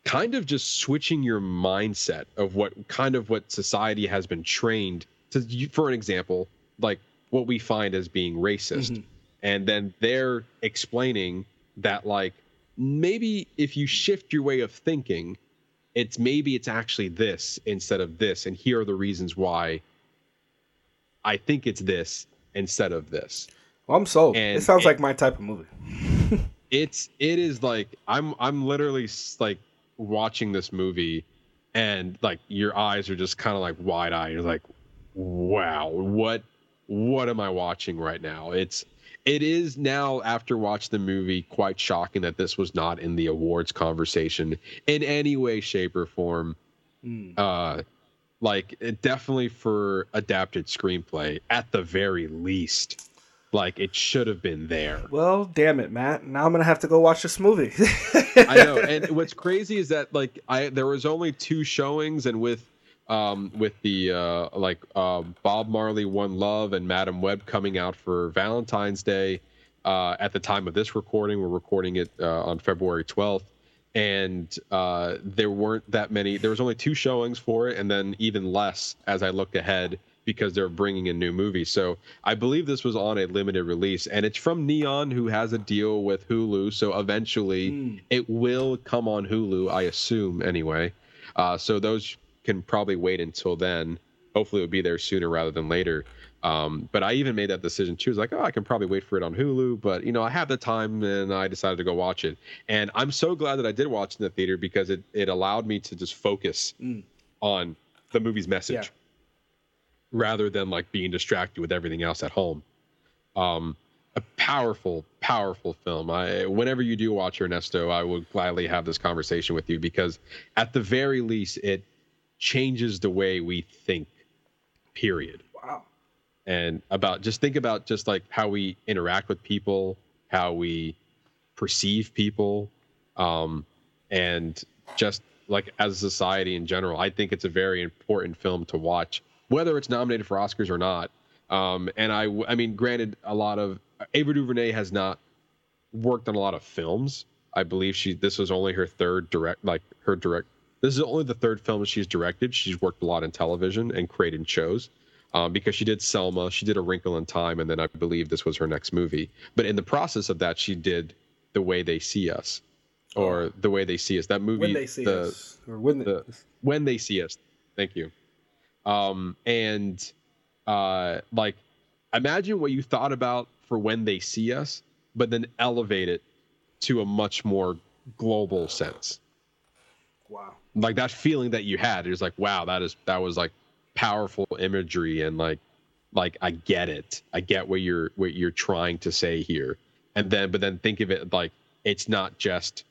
kind of just switching your mindset of what kind of what society has been trained to for an example like what we find as being racist Mhm. and then they're explaining that like maybe if you shift your way of thinking it's maybe it's actually this instead of this and here are the reasons why i think it's this instead of this Well, I'm sold. And it sounds it- like my type of movie. it's it is like i'm i'm literally like watching this movie and like your eyes are just kind of like wide eyed you're like wow what what am i watching right now it's it is now after watching the movie quite shocking that this was not in the awards conversation in any way shape or form Mm. uh like it definitely for adapted screenplay at the very least like it should have been there Well, damn it, Matt. Now I'm gonna have to go watch this movie. I know, and what's crazy is that like I there was only two showings, and with um with the uh like uh, Bob Marley One Love and Madame Web coming out for Valentine's Day, uh at the time of this recording, we're recording it uh, on February twelfth, and uh there weren't that many. There was only two showings for it, and then even less as I looked ahead because they're bringing in new movies. So I believe this was on a limited release, and it's from Neon, who has a deal with Hulu. So eventually, Mm. it will come on Hulu, I assume, anyway. Uh, so those can probably wait until then. Hopefully, it'll be there sooner rather than later. Um, but I even made that decision too. It's like, oh, I can probably wait for it on Hulu, but you know, I have the time, and I decided to go watch it. And I'm so glad that I did watch in the theater because it it allowed me to just focus Mm. on the movie's message Yeah. rather than like being distracted with everything else at home. Um, a powerful, powerful film. I whenever you do watch Ernesto, I would gladly have this conversation with you because at the very least, it changes the way we think. Period. wow. And about just think about just like how we interact with people, how we perceive people, um, and just like as a society in general. I think it's a very important film to watch, whether it's nominated for Oscars or not. Um, and I, I mean, granted, a lot of Ava DuVernay has not worked on a lot of films. I believe she this was only her third direct, like her direct. This is only the third film she's directed. She's worked a lot in television and created shows. Um, because she did Selma, she did A Wrinkle in Time, and then I believe this was her next movie. But in the process of that, she did The Way They See Us, or The Way They See Us. That movie, When they see the, us, or when they, the when they see us. Thank you. Um, and uh, like, imagine what you thought about for when they see us, but then elevate it to a much more global sense. wow. Like that feeling that you had It was like, wow, that is that was like powerful imagery and like like I get it. I get what you're what you're trying to say here. And then but then think of it like it's not just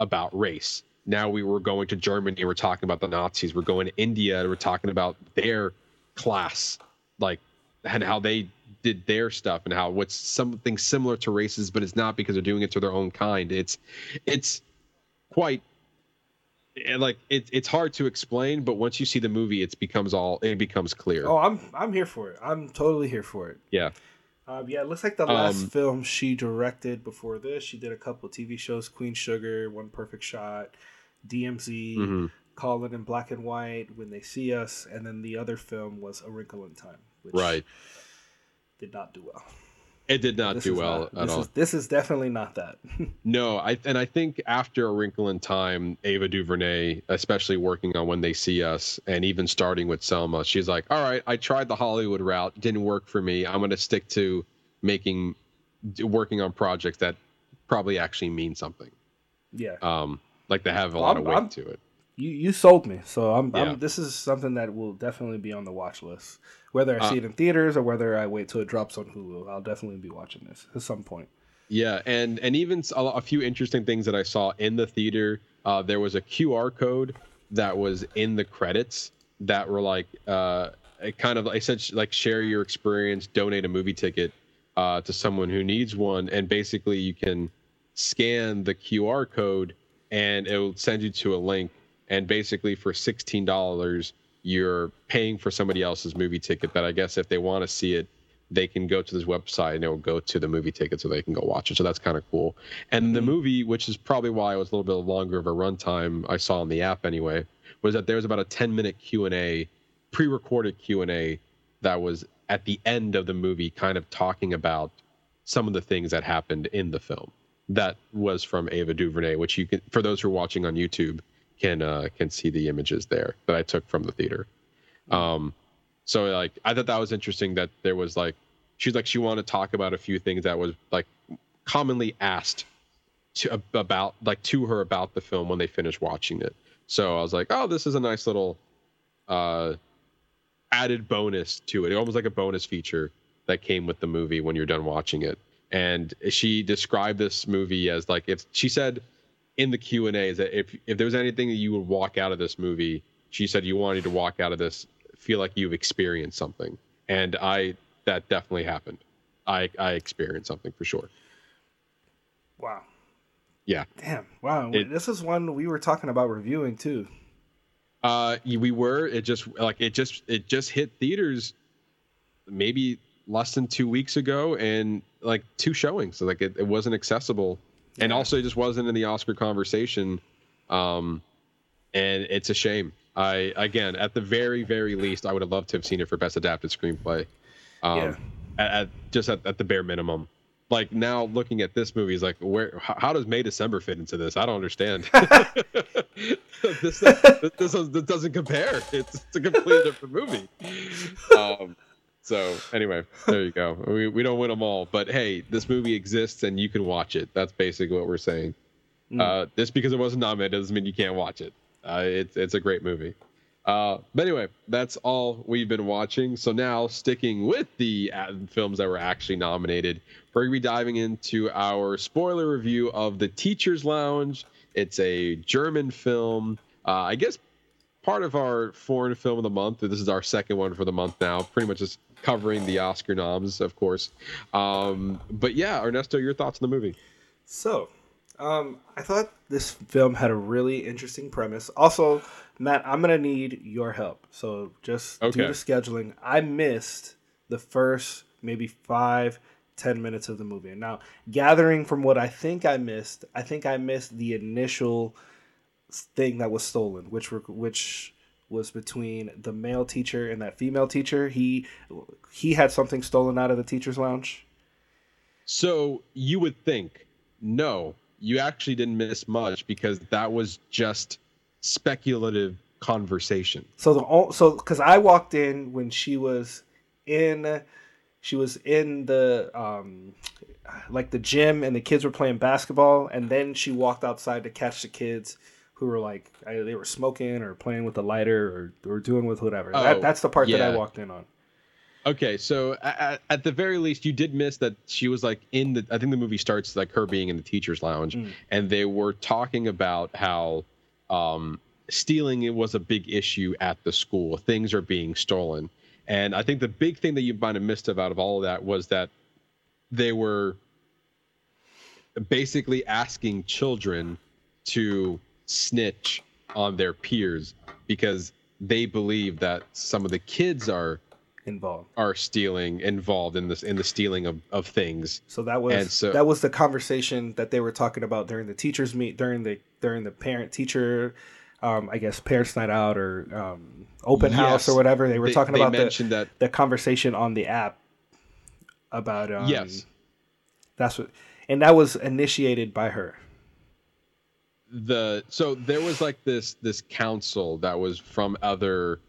about race. Now we were going to Germany, we're talking about the Nazis. We're going to India, we're talking about their class, like and how they did their stuff and how what's something similar to races, but it's not because they're doing it to their own kind. It's it's quite and like it, it's hard to explain, but once you see the movie, it becomes all it becomes clear. Oh, I'm I'm here for it. I'm totally here for it. Yeah. Um, yeah, it looks like the last Um, film she directed before this. She did a couple TV shows: Queen Sugar, One Perfect Shot, DMZ, Mhm. Colin in Black and White, When They See Us, and then the other film was A Wrinkle in Time, which Right. did not do well. It did not This do well not- at this all. Is, this is definitely not that. No, I and I think after A Wrinkle in Time, Ava DuVernay, especially working on When They See Us, and even starting with Selma, she's like, "All right, I tried the Hollywood route, didn't work for me. I'm going to stick to making, working on projects that probably actually mean something. yeah, Um, like they have a Well, lot I'm- of weight I'm- to it. You you sold me. So I'm, Yeah. I'm this is something that will definitely be on the watch list. Whether I Uh, see it in theaters or whether I wait till it drops on Hulu, I'll definitely be watching this at some point. Yeah, and and even a few interesting things that I saw in the theater. Uh, there was a QR code that was in the credits that were like uh, it kind of I said sh- like share your experience, donate a movie ticket uh, to someone who needs one, and basically you can scan the QR code and it will send you to a link, and basically for sixteen dollars you're paying for somebody else's movie ticket that I guess if they want to see it they can go to this website and it will go to the movie ticket so they can go watch it. So that's kind of cool. And the mm-hmm. movie, which is probably why it was a little bit longer of a runtime, I saw on the app anyway, was that there was about a 10 minute Q and A, pre-recorded Q and A, that was at the end of the movie, kind of talking about some of the things that happened in the film. That was from Ava DuVernay, which you can, for those who are watching on YouTube, can uh, can see the images there that I took from the theater. Um, so like I thought that was interesting that there was like she's like she wanted to talk about a few things that was like commonly asked to about like to her about the film when they finished watching it. So I was like, oh, this is a nice little uh added bonus to it. Almost like a bonus feature that came with the movie when you're done watching it. And she described this movie as like if she said in the Q and A is that if if there was anything that you would walk out of this movie, she said you wanted to walk out of this feel like you've experienced something, and I that definitely happened. I I experienced something for sure. Wow. Yeah. Damn. Wow. It- this is one we were talking about reviewing too. Uh, we were. It just like it just it just hit theaters, maybe less than two weeks ago, and like two showings. So like it, it wasn't accessible, and also it just wasn't in the Oscar conversation. Um, and it's a shame. I again, at the very very least, I would have loved to have seen it for best adapted screenplay. Um, Yeah. at, at just at, at the bare minimum. Like now, looking at this movie is like, where? How, how does May December fit into this? I don't understand. this, this, this, this doesn't compare. It's, it's a completely different movie. Um, so anyway, there you go. We, we don't win them all, but hey, this movie exists and you can watch it. That's basically what we're saying. Uh, just because it wasn't nominated doesn't mean you can't watch it. Uh, it's it's a great movie. Uh, but anyway, that's all we've been watching. So now, sticking with the uh, films that were actually nominated, we're going to be diving into our spoiler review of The Teacher's Lounge. It's a German film. Uh, I guess part of our foreign film of the month. This is our second one for the month now. Pretty much just covering the Oscar noms, of course. Um, but yeah, Ernesto, your thoughts on the movie? So, um, I thought this film had a really interesting premise. Also, Matt, I'm gonna need your help. So, just due to scheduling, I missed the first maybe five, ten minutes of the movie. Now, gathering from what I think I missed, I think I missed the initial thing that was stolen, which were which was between the male teacher and that female teacher. He he had something stolen out of the teacher's lounge. So you would think, no, you actually didn't miss much because that was just speculative conversation. So the so because I walked in when she was in, she was in the um, like the gym and the kids were playing basketball, and then she walked outside to catch the kids who were like I- they were smoking or playing with the lighter or or doing with whatever. Oh, that, that's the part that I walked in on. Okay, so at, at the very least, you did miss that she was like in the. I think the movie starts like her being in the teachers' lounge, Mm. and they were talking about how um, stealing it was a big issue at the school. Things are being stolen, and I think the big thing that you might have missed about of all of that was that they were basically asking children to snitch on their peers because they believe that some of the kids are involved. are stealing involved in this in the stealing of, of things. So that was so- that was the conversation that they were talking about during the teachers meet during the during the parent teacher, um, I guess parents night out or um, open house or whatever. They were They- talking they about the, mentioned that- the conversation on the app about um, Yes. that's what and that was initiated by her. The so there was like this this council that was from other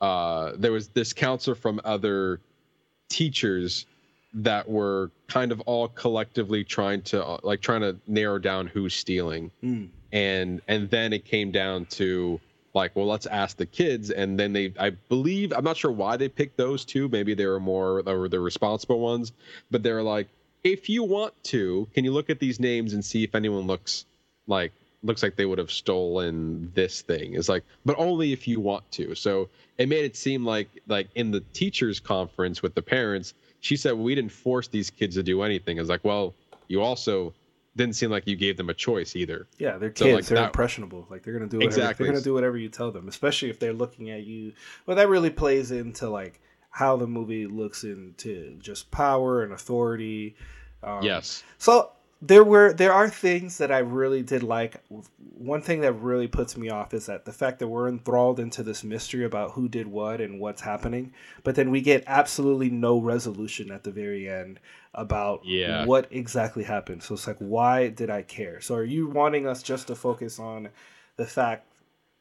uh there was this council from other teachers that were kind of all collectively trying to uh, like trying to narrow down who's stealing. Mm. and and then it came down to like well let's ask the kids. And then they i believe i'm not sure why they picked those two. Maybe they were more they were the responsible ones. But they're like if you want to can you look at these names and see if anyone looks like looks like they would have stolen this thing it's like but only if you want to so it made it seem like like in the teachers conference with the parents she said well, we didn't force these kids to do anything it's like well you also didn't seem like you gave them a choice either Yeah, they're So, kids. like, they're that- impressionable. Like they're gonna do whatever, Exactly. They're gonna do whatever you tell them, especially if they're looking at you. Well, that really plays into like how the movie looks into just power and authority. Um, yes So there were there are things that I really did like. One thing that really puts me off is that the fact that we're enthralled into this mystery about who did what and what's happening, but then we get absolutely no resolution at the very end about Yeah. what exactly happened. So it's like, why did I care? So are you wanting us just to focus on the fact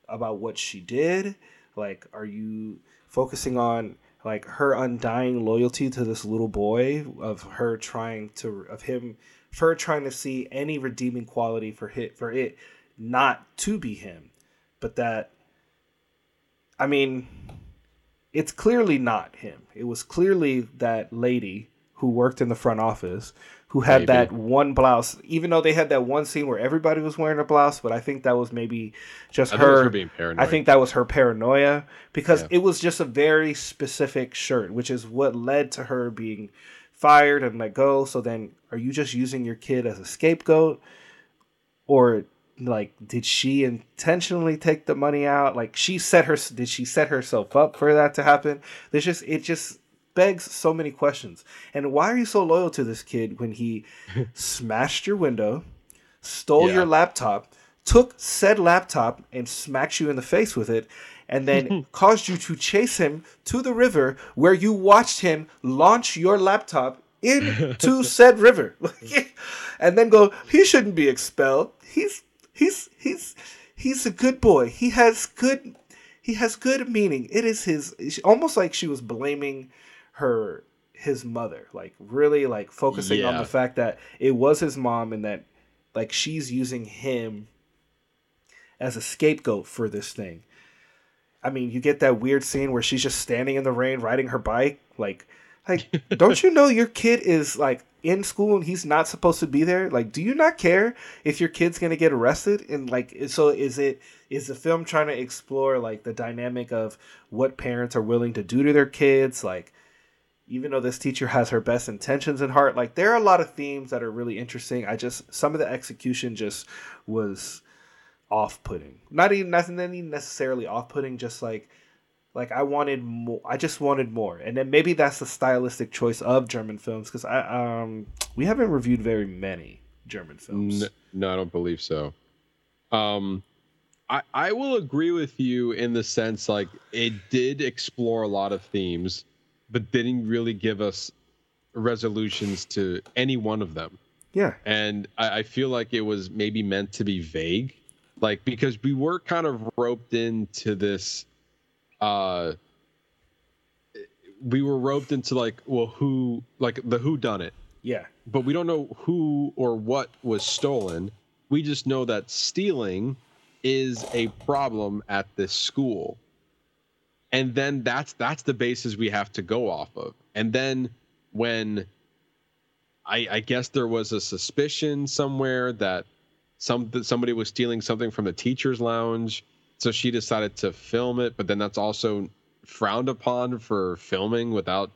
about what she did? Like, are you focusing on like her undying loyalty to this little boy of her trying to of him her trying to see any redeeming quality for hit for it not to be him but that i mean it's clearly not him it was clearly that lady who worked in the front office who had Maybe. that one blouse even though they had that one scene where everybody was wearing a blouse but i think that was maybe just I her, her being paranoid. i think that was her paranoia because Yeah. it was just a very specific shirt which is what led to her being fired and let go. So then are you just using your kid as a scapegoat? Or like did she intentionally take the money out? Like she set her did she set herself up for that to happen? There's just it just begs so many questions. And why are you so loyal to this kid when he smashed your window stole Yeah. your laptop took said laptop and smacked you in the face with it and then caused you to chase him to the river where you watched him launch your laptop into said river. And then go he shouldn't be expelled. He's he's he's he's a good boy. He has good he has good meaning. It is his almost like she was blaming her his mother like really like focusing on the fact that it was his mom and that like she's using him as a scapegoat for this thing I mean, you get that weird scene where she's just standing in the rain riding her bike. Like, like, don't you know your kid is like in school and he's not supposed to be there? Like, do you not care if your kid's gonna get arrested? And like, so is it? Is the film trying to explore like the dynamic of what parents are willing to do to their kids? Like, even though this teacher has her best intentions in heart, like there are a lot of themes that are really interesting. I just some of the execution just was off-putting. Not even not even necessarily off-putting, just like like I wanted more. I just wanted more, and then maybe that's the stylistic choice of German films because I um we haven't reviewed very many German films. N- no, I don't believe so. Um, I I will agree with you in the sense like it did explore a lot of themes, but didn't really give us resolutions to any one of them. Yeah, And I, I feel like it was maybe meant to be vague, like because we were kind of roped into this. Uh, we were roped into like, well, who like the who done it yeah, but we don't know who or what was stolen. We just know that stealing is a problem at this school. and then that's that's the basis we have to go off of and then when i i guess there was a suspicion somewhere that some somebody was stealing something from the teachers lounge so she decided to film it but then that's also frowned upon for filming without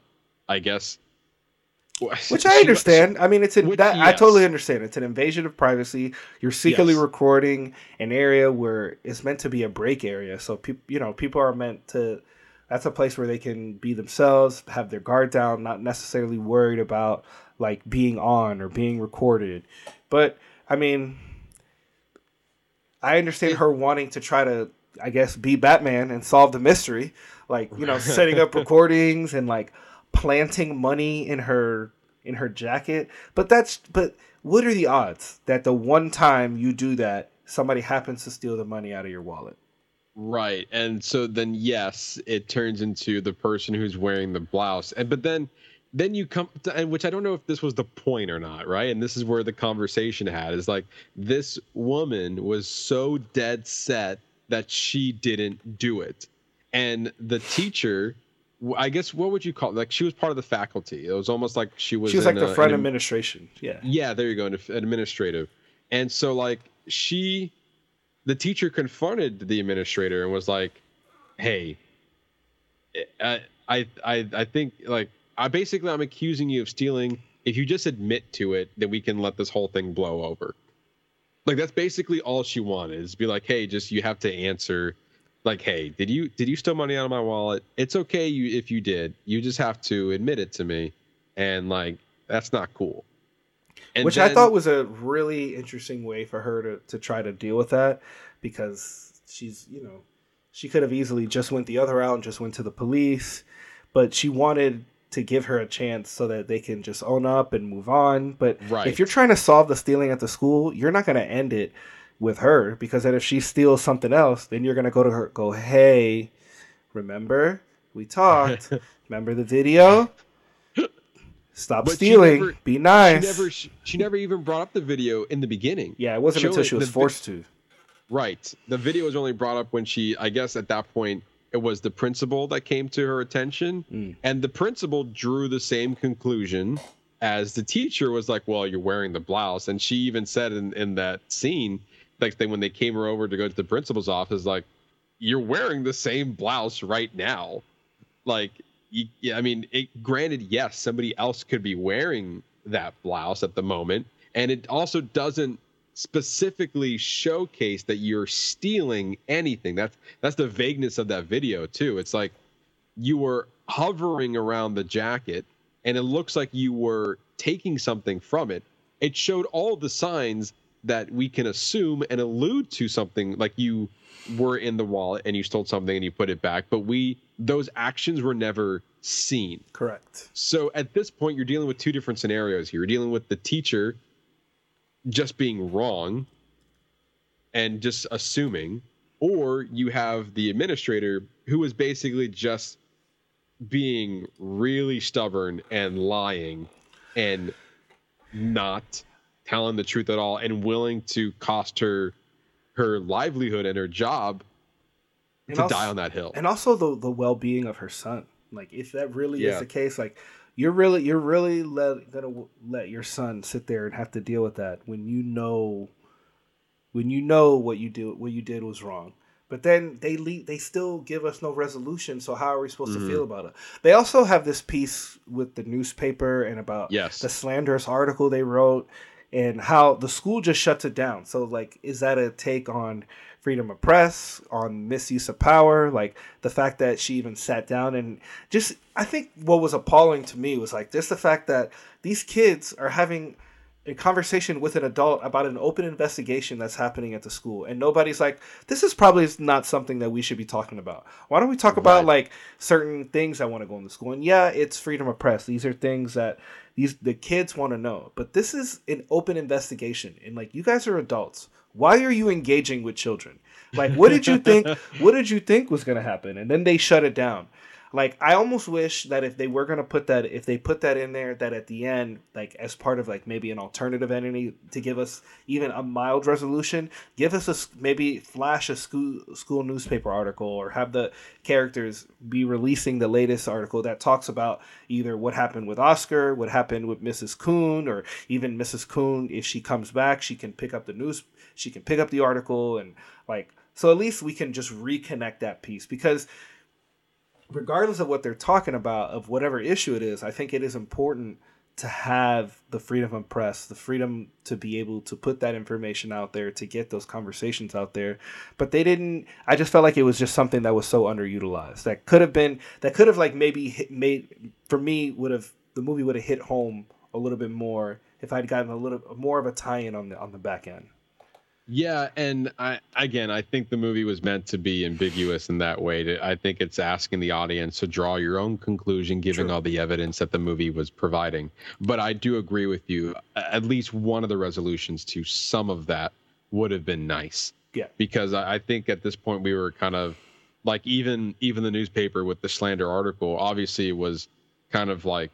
i guess Which I understand. I mean, it's in Which- that I totally understand. It's an invasion of privacy. You're secretly Yes. recording an area where it's meant to be a break area. So people, you know, people are meant to. That's a place where they can be themselves, have their guard down, not necessarily worried about like being on or being recorded. But I mean, I understand her wanting to try to, I guess, be Batman and solve the mystery, like you know, setting up recordings and like planting money in her in her jacket. But that's but what are the odds that the one time you do that, somebody happens to steal the money out of your wallet? Right. And so then yes, it turns into the person who's wearing the blouse. And but then then you come to, and which I don't know if this was the point or not, right? And this is where the conversation had is like this woman was so dead set that she didn't do it. And the teacher I guess what would you call like she was part of the faculty. It was almost like she was she was like in the a- front in administration. Yeah. yeah, there you go, an administrative. And so like she the teacher confronted the administrator and was like, "Hey, I I I, I think like I basically I'm accusing you of stealing. If you just admit to it, then we can let this whole thing blow over." Like that's basically all she wanted is be like, "Hey, just you have to answer like, "Hey, did you did you steal money out of my wallet? It's okay you if you did. You just have to admit it to me." And like that's not cool. And Which I thought was a really interesting way for her to, to try to deal with that because she's, you know, she could have easily just went the other route and just went to the police, but she wanted to give her a chance so that they can just own up and move on. But Right. if you're trying to solve the stealing at the school, you're not going to end it with her because then if she steals something else, then you're going to go to her, go, hey, remember we talked? remember the video? Stop But stealing. never- Be nice. She never she, she never even brought up the video in the beginning. Yeah, it wasn't until she was the vi- forced to. Right. The video was only brought up when she I guess at that point it was the principal that came to her attention Mm. and the principal drew the same conclusion as the teacher was like, "Well, you're wearing the blouse." And she even said in in that scene like they, when they came her over to go to the principal's office like, "You're wearing the same blouse right now." Like you, yeah, I mean, it, granted, yes, somebody else could be wearing that blouse at the moment, and it also doesn't specifically showcase that you're stealing anything. That's that's the vagueness of that video too. It's like you were hovering around the jacket, and it looks like you were taking something from it. It showed all the signs that we can assume and allude to something like you were in the wallet and you stole something and you put it back, but we those actions were never seen. Correct. So at this point, you're dealing with two different scenarios here. You're dealing with the teacher just being wrong and just assuming, or you have the administrator who is basically just being really stubborn and lying and not telling the truth at all and willing to cost her her livelihood and her job And to also- die on that hill. And also the the well being of her son. Like if that really is the case, like you're really you're really let, gonna let your son sit there and have to deal with that when you know when you know what you do what you did was wrong. But then they le- they still give us no resolution. So how are we supposed Mhm. to feel about it? They also have this piece with the newspaper and about Yes. the slanderous article they wrote and how the school just shuts it down. So like is that a take on freedom of press, on misuse of power, like the fact that she even sat down and just I think what was appalling to me was like just the fact that these kids are having a conversation with an adult about an open investigation that's happening at the school. And nobody's like this is probably not something that we should be talking about. Why don't we talk about like certain things i want to go in the school? And yeah it's freedom of press. These are things that these the kids want to know. But this is an open investigation. And like you guys are adults. Why are you engaging with children? Like what did you think what did you think was going to happen? And then they shut it down like I almost wish that if they were gonna put that, if they put that in there, that at the end, like as part of like maybe an alternative entity to give us even a mild resolution, give us a maybe flash a school school newspaper article or have the characters be releasing the latest article that talks about either what happened with Oscar, what happened with Mrs. Kuhn, or even Mrs. Kuhn. If she comes back, she can pick up the news, she can pick up the article, and like so at least we can just reconnect that piece because regardless of what they're talking about of whatever issue it is i think it is important to have the freedom of press the freedom to be able to put that information out there to get those conversations out there. But they didn't i just felt like it was just something that was so underutilized. That could have been that could have like maybe hit, made for me would have the movie would have hit home a little bit more if i'd gotten a little more of a tie-in on the on the back end Yeah, and I again, I think the movie was meant to be ambiguous in that way. To, I think it's asking the audience to draw your own conclusion, given all the evidence that the movie was providing. But I do agree with you. At least one of the resolutions to some of that would have been nice. Yeah. because I, I think at this point we were kind of like even even the newspaper with the slander article obviously was kind of like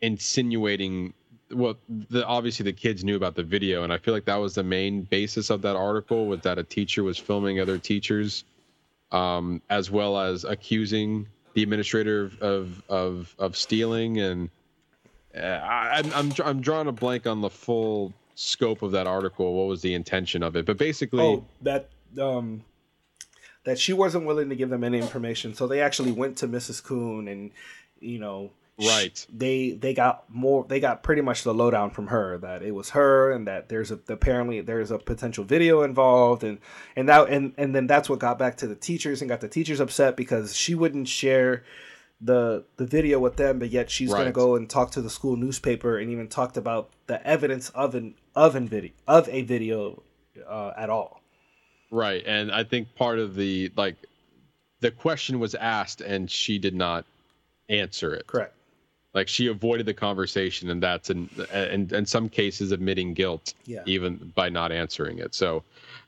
insinuating well the obviously the kids knew about the video and i feel like that was the main basis of that article was that a teacher was filming other teachers um, as well as accusing the administrator of of of, of stealing and uh, I, I'm, I'm I'm drawing a blank on the full scope of that article what was the intention of it but basically Oh, that um, that she wasn't willing to give them any information, so they actually went to Mrs. Kuhn, and you know, Right. They they got more. They got pretty much the lowdown from her that it was her, and that there's a apparently there's a potential video involved, and and that and and then that's what got back to the teachers and got the teachers upset because she wouldn't share the the video with them, but yet she's gonna go and talk to the school newspaper and even talked about the evidence of an of an video of a video uh, at all. Right. And I think part of the like the question was asked and she did not answer it. Correct. Like she avoided the conversation and that's in and in some cases admitting guilt Yeah. even by not answering it. So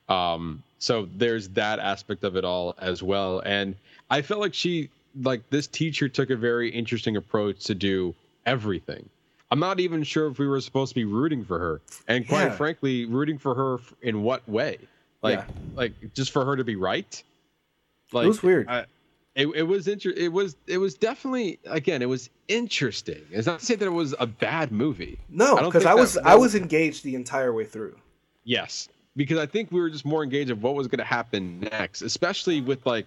um so there's that aspect of it all as well. And I felt like she like this teacher took a very interesting approach to do everything. I'm not even sure if we were supposed to be rooting for her. And quite Yeah. frankly, rooting for her in what way? Like Yeah. like just for her to be right? Like was weird. I, it, it was inter- it was it was definitely again it was interesting. It's not to say that it was a bad movie. No, because I that- was I was engaged the entire way through. Yes, because I think we were just more engaged of what was going to happen next, especially with like,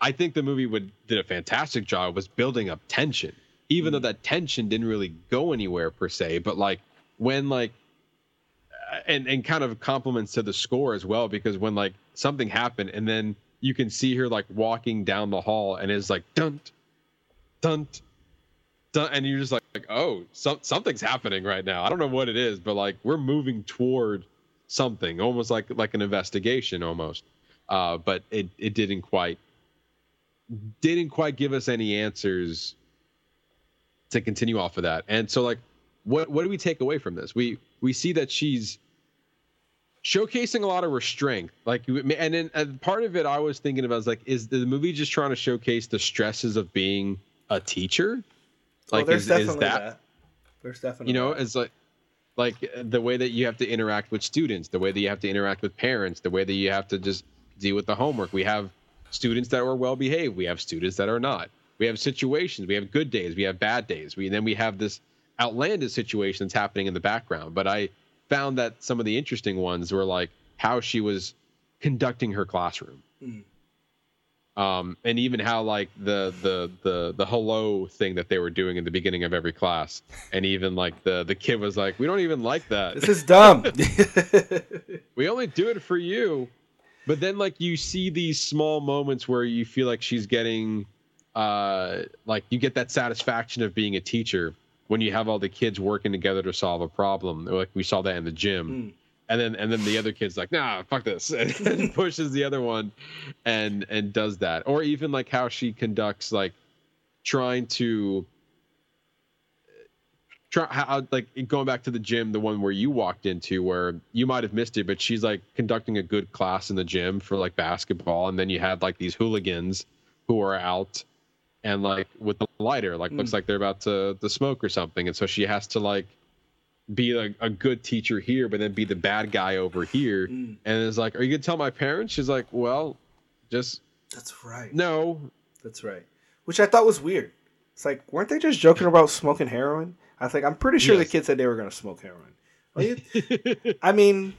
I think the movie would did a fantastic job was building up tension, even though that tension didn't really go anywhere per se. But like when like, uh, and and kind of compliments to the score as well because when like something happened and then you can see her like walking down the hall and it's like dunt, dunt. Dun, and you're just like, like oh, so, something's happening right now. I don't know what it is, but like we're moving toward something, almost like like an investigation, almost. Uh, but it it didn't quite didn't quite give us any answers to continue off of that. And so, like, what what do we take away from this? We we see that she's showcasing a lot of restraint. Like, and then and part of it I was thinking about is like, is the movie just trying to showcase the stresses of being a teacher? Like, Like, there's is, definitely is that, that. There's definitely you know, that. it's like like the way that you have to interact with students, the way that you have to interact with parents, the way that you have to just deal with the homework. We have students that are well behaved. We have students that are not. We have situations. We have good days. We have bad days. We then we have this outlandish situation that's happening in the background. But I found that some of the interesting ones were like how she was conducting her classroom. Mm. Um, and even how like the the the the hello thing that they were doing in the beginning of every class, and even like the the kid was like, "We don't even like that. this is dumb. we only do it for you." But then like you see these small moments where you feel like she's getting, uh, like you get that satisfaction of being a teacher when you have all the kids working together to solve a problem. Like we saw that in the gym. Mm. And then and then the other kid's like, nah, fuck this, and pushes the other one, and and does that. Or even like how she conducts like trying to try how like going back to the gym, the one where you walked into, where you might have missed it, but she's like conducting a good class in the gym for like basketball, and then you had like these hooligans who are out and like with the lighter, like looks Mm. like they're about to to smoke or something, and so she has to like be a, a good teacher here, but then be the bad guy over here, Mm. and it's like, are you gonna tell my parents? She's like, well, just That's right. no. That's right. Which I thought was weird. It's like, weren't they just joking about smoking heroin? I think I'm pretty sure Yes. the kid said they were going to smoke heroin. I mean,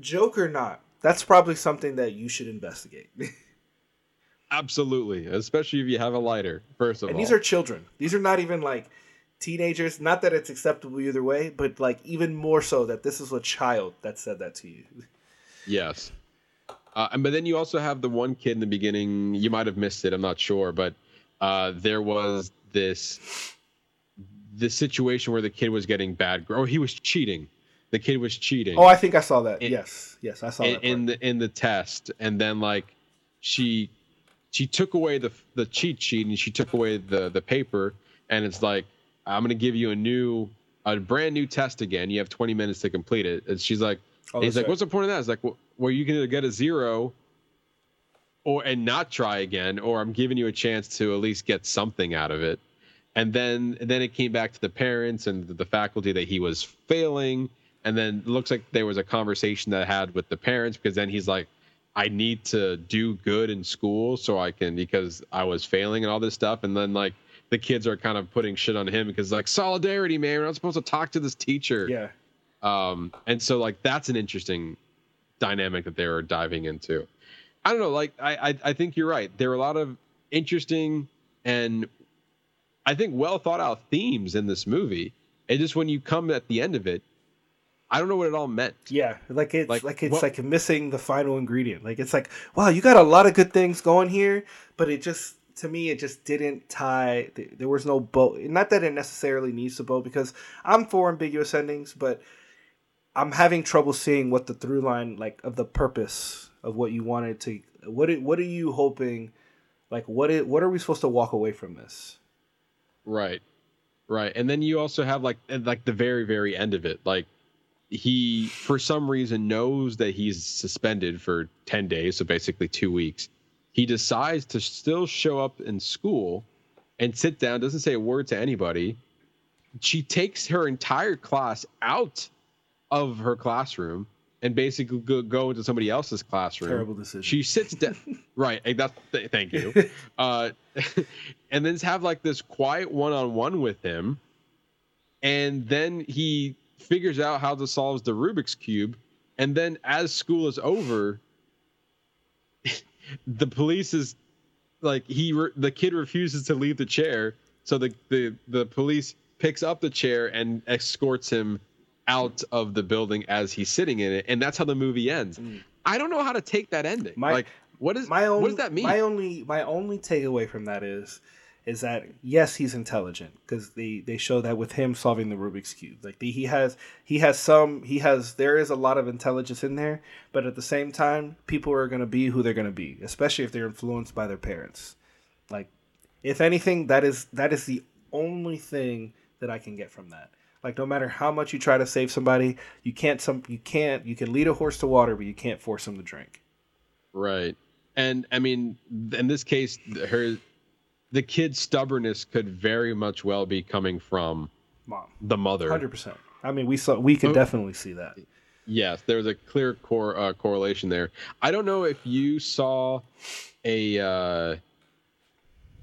joke or not, that's probably something that you should investigate. Absolutely, especially if you have a lighter. First of all. and all, these are children. These are not even like teenagers. Not that it's acceptable either way, but like even more so that this is a child that said that to you. Yes. Uh, and but then you also have the one kid in the beginning. You might have missed it. I'm not sure, but uh, there was this this situation where the kid was getting bad. Oh, he was cheating. The kid was cheating. Oh, I think I saw that. In- yes, yes, I saw in, that. in the in the test, and then like she she took away the the cheat sheet and she took away the the paper, and it's like I'm gonna give you a new a brand new test again. You have 20 minutes to complete it. And she's like, Oh, he's like, right. what's the point of that? It's like, well, well, you can either get a zero, or and not try again, or I'm giving you a chance to at least get something out of it. And then then it came back to the parents and the faculty that he was failing. And then it looks like there was a conversation that I had with the parents because then he's like, I need to do good in school so I can because I was failing and all this stuff. And then like the kids are kind of putting shit on him because like solidarity, man. We're not supposed to talk to this teacher. yeah, Um, and so like that's an interesting dynamic that they were diving into. I don't know, like I, I I think you're right. There are a lot of interesting and I think well thought out themes in this movie. And just when you come at the end of it, I don't know what it all meant. yeah, like it's like, Like, it's what- like missing the final ingredient. Like it's like, wow, you got a lot of good things going here, but it just to me it just didn't tie. There was no bow. Not that it necessarily needs to bow because I'm for ambiguous endings, but I'm having trouble seeing what the through line like of the purpose of what you wanted to. What it, what are you hoping? Like what it, what are we supposed to walk away from this? Right. Right. And then you also have like like the very very end of it. Like he for some reason knows that he's suspended for 10 days, so basically 2 weeks. He decides to still show up in school and sit down, doesn't say a word to anybody. She takes her entire class out of her classroom and basically go, go into somebody else's classroom. Terrible decision. She sits down. right. That's th- thank you. Uh, and then have like this quiet one-on-one with him, and then he figures out how to solve the Rubik's cube, and then as school is over, the police is like he re- the kid refuses to leave the chair, so the the the police picks up the chair and escorts him out of the building as he's sitting in it, and that's how the movie ends. Mm. I don't know how to take that ending. My- like, what is my only, what does that mean? My only my only takeaway from that is is that yes, he's intelligent because they they show that with him solving the Rubik's cube. Like the, he has he has some he has there is a lot of intelligence in there, but at the same time, people are going to be who they're going to be, especially if they're influenced by their parents. Like if anything, that is that is the only thing that I can get from that. Like no matter how much you try to save somebody, you can't some you can't you can lead a horse to water, but you can't force him to drink. Right. And I mean, in this case, her, the kid's stubbornness could very much well be coming from Mom. the mother. Hundred percent. I mean, we saw we can Oh. definitely see that. Yes, there's a clear core uh, correlation there. I don't know if you saw a. Uh,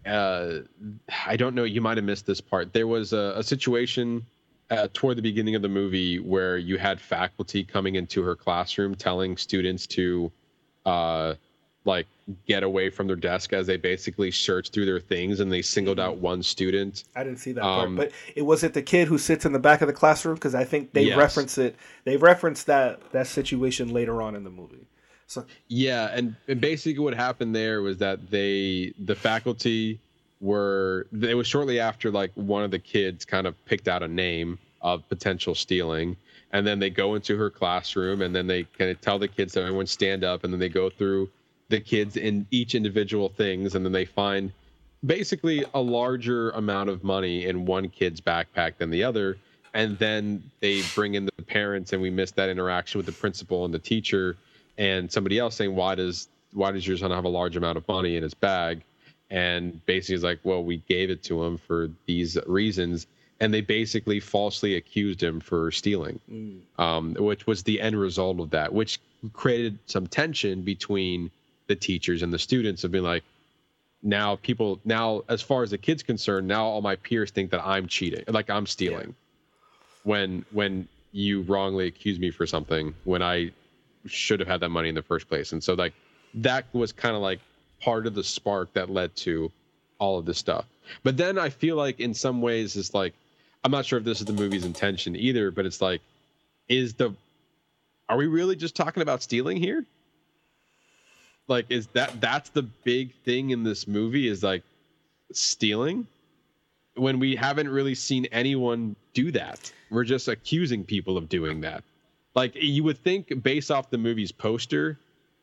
uh, I don't know. You might have missed this part. There was a, a situation uh, toward the beginning of the movie where you had faculty coming into her classroom telling students to, uh, like, get away from their desk as they basically search through their things, and they singled out one student. I didn't see that Um, part, but it was it the kid who sits in the back of the classroom because I think they Yes. reference it. They reference that that situation later on in the movie. So Yeah, and, and basically what happened there was that they the faculty were it was shortly after like one of the kids kind of picked out a name of potential stealing and then they go into her classroom and then they kind of tell the kids to everyone stand up and then they go through the kids in each individual things and then they find basically a larger amount of money in one kid's backpack than the other and then they bring in the parents and we miss that interaction with the principal and the teacher and somebody else saying why does why does your son have a large amount of money in his bag? And basically is like, well, we gave it to him for these reasons, and they basically falsely accused him for stealing, um, which was the end result of that, which created some tension between the teachers and the students of being like, now people now as far as the kids concerned, now all my peers think that I'm cheating, like I'm stealing, when when you wrongly accuse me for something when I should have had that money in the first place, and so like that was kind of like part of the spark that led to all of this stuff. But then I feel like in some ways it's like I'm not sure if this is the movie's intention either, but it's like is the are we really just talking about stealing here? Like is that that's the big thing in this movie is like stealing when we haven't really seen anyone do that. We're just accusing people of doing that. Like you would think based off the movie's poster,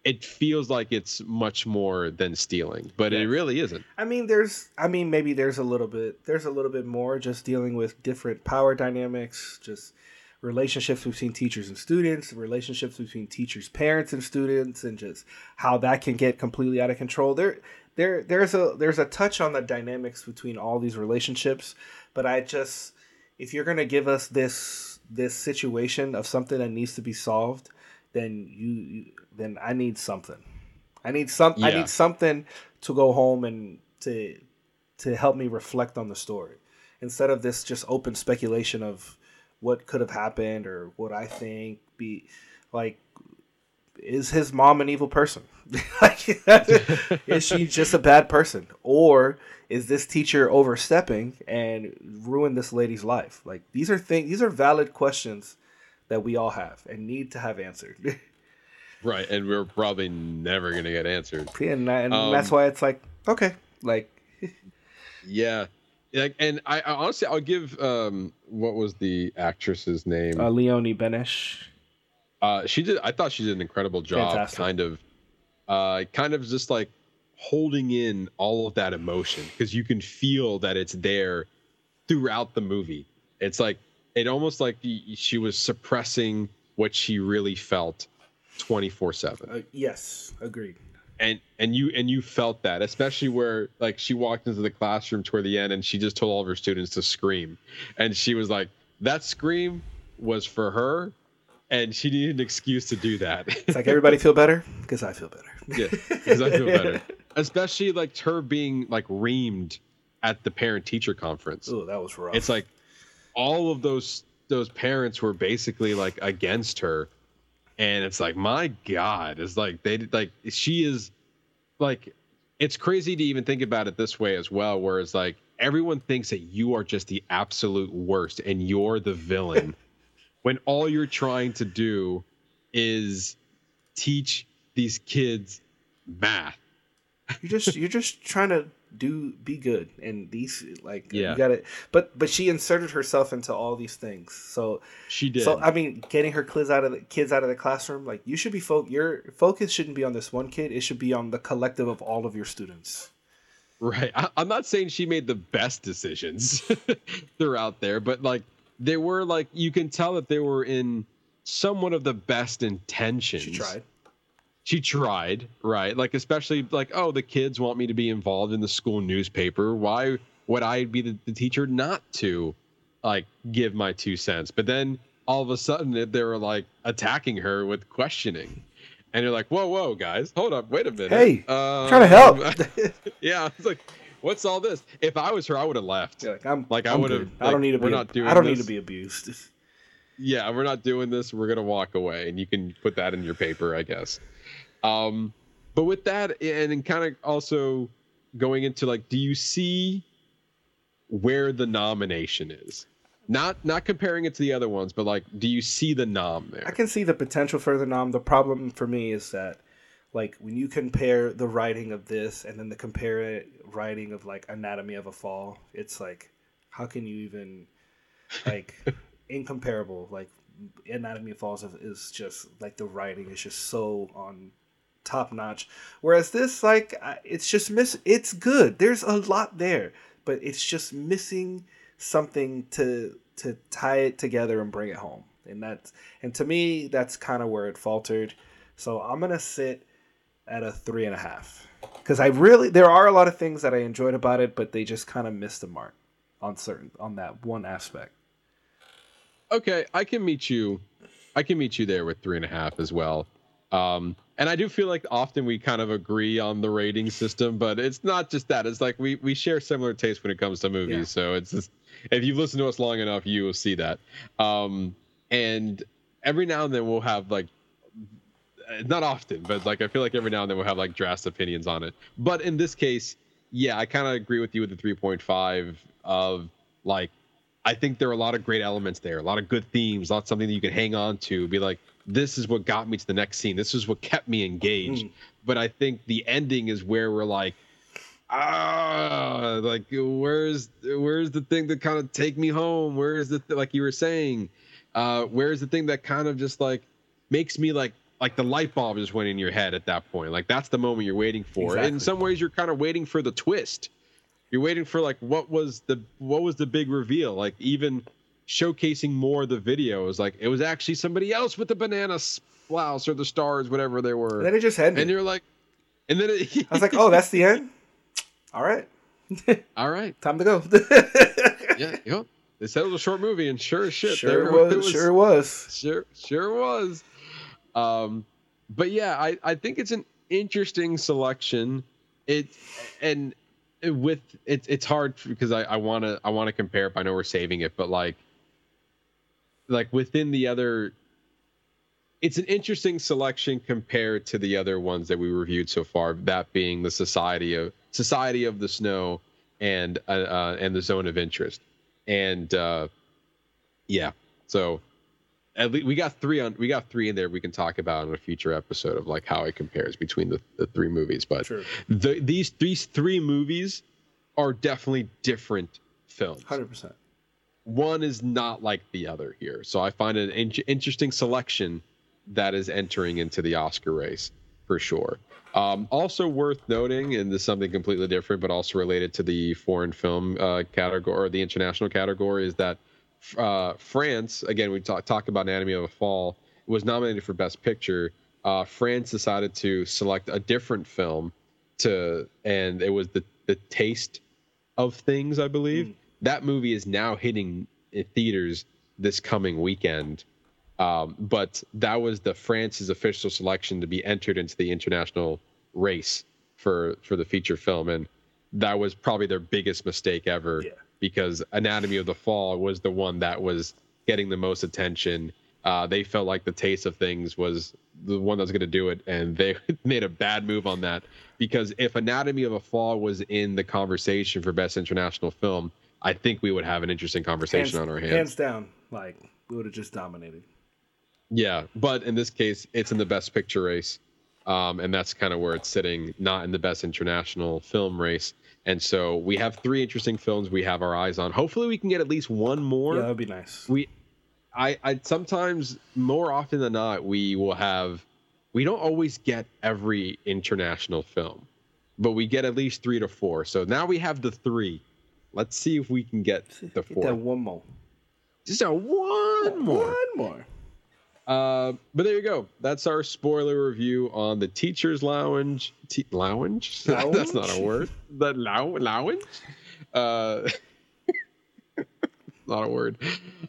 it feels like it's much more than stealing, but it really isn't. I mean, there's. I mean, maybe there's a little bit. There's a little bit more just dealing with different power dynamics, just relationships between teachers and students, relationships between teachers, parents, and students, and just how that can get completely out of control. There, there, there's a there's a touch on the dynamics between all these relationships, but I just if you're gonna give us this this situation of something that needs to be solved, then you, you then I need something. I need some. I need something to go home and to to help me reflect on the story instead of this just open speculation of what could have happened or what I think. Be like, is his mom an evil person? like, is she just a bad person, or is this teacher overstepping and ruined this lady's life? Like these are things. These are valid questions that we all have and need to have answered. Right, and we're probably never gonna get answered. and, that- and Um, that's why it's like okay, like Yeah, like, and I, I honestly, I'll give um, what was the actress's name? uh, Leonie Benesch. Uh, she did. I thought she did an incredible job. Fantastic. Kind of, uh, kind of just like holding in all of that emotion because you can feel that it's there throughout the movie. It's like it almost like she was suppressing what she really felt, twenty four seven Uh, yes, agreed. And and you and you felt that especially where like she walked into the classroom toward the end and she just told all of her students to scream. And she was like that scream was for her and she needed an excuse to do that. It's like everybody feel better? Because I feel better. yeah because i feel better. Especially like her being like reamed at the parent teacher conference. Oh, that was rough. it's like all of those those parents were basically like against her and it's like my god it's like they like she is like it's crazy to even think about it this way as well where it's like everyone thinks that you are just the absolute worst and you're the villain when all you're trying to do is teach these kids math. You're just you're just trying to do be good and these like Yeah. you got it. But but she inserted herself into all these things. So she did so I mean, getting her kids out of the kids out of the classroom, like you should be fo- your focus shouldn't be on this one kid. It should be on the collective of all of your students. Right. I, I'm not saying she made the best decisions throughout there, but like they were like you can tell that they were in somewhat of the best intentions. She tried. She tried, right? Like especially like, oh, the kids want me to be involved in the school newspaper. Why would I be the, the teacher not to like give my two cents? But then all of a sudden they- they were like attacking her with questioning. And you're like, whoa, whoa, guys, hold up, wait a minute. Hey, um, trying to help. yeah, it's like, what's all this? If I was her, I would have left. Like I'm Like, I I'm would've, good. I don't need to we're be. not doing I don't need to be abused. Yeah, we're not doing this. We're gonna walk away, and you can put that in your paper, I guess. Um, but with that, and, and kind of also going into like, do you see where the nomination is? Not not comparing it to the other ones, but like, do you see the nom there? I can see the potential for the nom. The problem for me is that, like, when you compare the writing of this and then the compare it, writing of like Anatomy of a Fall, it's like, how can you even, like, incomparable? Like, Anatomy of Falls is, is just like the writing is just so on top notch. Whereas this, like, it's just miss. It's good. There's a lot there, but it's just missing something to to tie it together and bring it home. And that's and to me, that's kind of where it faltered. So I'm gonna sit at a three and a half. because I really there are a lot of things that I enjoyed about it, but they just kind of missed the mark on certain on that one aspect. Okay, I can meet you. I can meet you there with three and a half as well. Um, and I do feel like often we kind of agree on the rating system, but it's not just that. It's like we we share similar tastes when it comes to movies. Yeah. So it's just if you've listened to us long enough, you will see that. Um, and every now and then we'll have like not often, but like I feel like every now and then we'll have like drastic opinions on it. But in this case, yeah, I kind of agree with you with the 3.5 of like I think there are a lot of great elements there, a lot of good themes, a lot something that you can hang on to, be like, this is what got me to the next scene. This is what kept me engaged. But I think the ending is where we're like, ah, like where's where's the thing that kind of take me home? Where's the th- like you were saying, uh, where's the thing that kind of just like makes me like like the light bulb just went in your head at that point. Like that's the moment you're waiting for. Exactly. In some ways, you're kind of waiting for the twist you're waiting for like what was the what was the big reveal like even showcasing more of the videos like it was actually somebody else with the banana blouse or the stars whatever they were. And then it just ended. and you're like and then it, I was like, oh, that's the end. All right, all right time to go. yeah yeah they said it was a short movie and sure as shit sure there it was, was. Sure it was. sure sure was um but yeah i i think it's an interesting selection it and with it's it's hard because i i want to i want to compare it i know we're saving it but like like within the other it's an interesting selection compared to the other ones that we reviewed so far that being the society of society of the snow and uh, uh and the zone of interest. And uh yeah so at least we got three on we got three in there we can talk about in a future episode of like how it compares between the, the three movies but the, these these three movies are definitely different films. Hundred percent. one is not like the other here so i find an in- interesting selection that is entering into the oscar race for sure. Um, also worth noting and this is something completely different but also related to the foreign film uh, category or the international category is that uh, france again we talk, talk about anatomy of a fall was nominated for best picture. Uh, france decided to select a different film to and it was the the taste of things i believe. That movie is now hitting theaters this coming weekend. Um, but that was the france's official selection to be entered into the international race for for the feature film. And that was probably their biggest mistake ever. Yeah. Because anatomy of the fall was the one that was getting the most attention uh, they felt like the taste of things was the one that was going to do it and they made a bad move on that because if anatomy of a fall was in the conversation for best international film i think we would have an interesting conversation Hands, on our hands hands down. Like we would have just dominated. yeah but in this case it's in the best picture race um, and that's kind of where it's sitting not in the best international film race and so we have three interesting films we have our eyes on hopefully we can get at least one more yeah, that'd be nice. we I, I sometimes more often than not we will have we don't always get every international film but we get at least three to four so now we have the three let's see if we can get the Get four that one more. just a one more One more. Uh, but there you go that's our spoiler review on the teachers lounge Te- lounge that's not a word the lou- lounge uh not a word.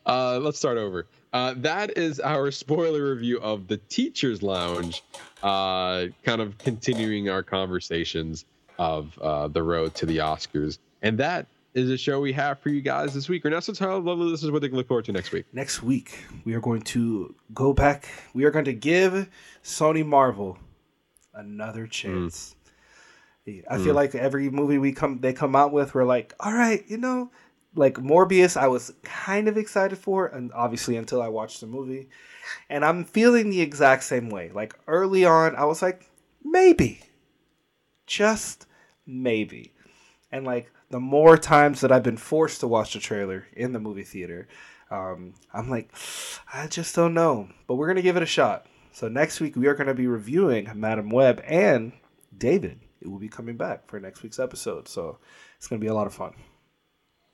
Uh, let's start over. Uh, that is our spoiler review of the Teachers Lounge, uh, kind of continuing our conversations of uh, the road to the Oscars. And that is a show we have for you guys this week. Ernesto, tell lovely this is what they can look forward to next week. Next week we are going to go back. We are going to give Sony Marvel another chance. Mm. I feel mm. like every movie we come they come out with, we're like, all right, you know, like Morbius, I was kind of excited for, and obviously until I watched the movie, and I'm feeling the exact same way. Like early on, I was like, maybe, just maybe, and like the more times that I've been forced to watch the trailer in the movie theater, um, I'm like, I just don't know, but we're gonna give it a shot. So next week we are gonna be reviewing Madame Web and David. It will be coming back for next week's episode, so it's gonna be a lot of fun.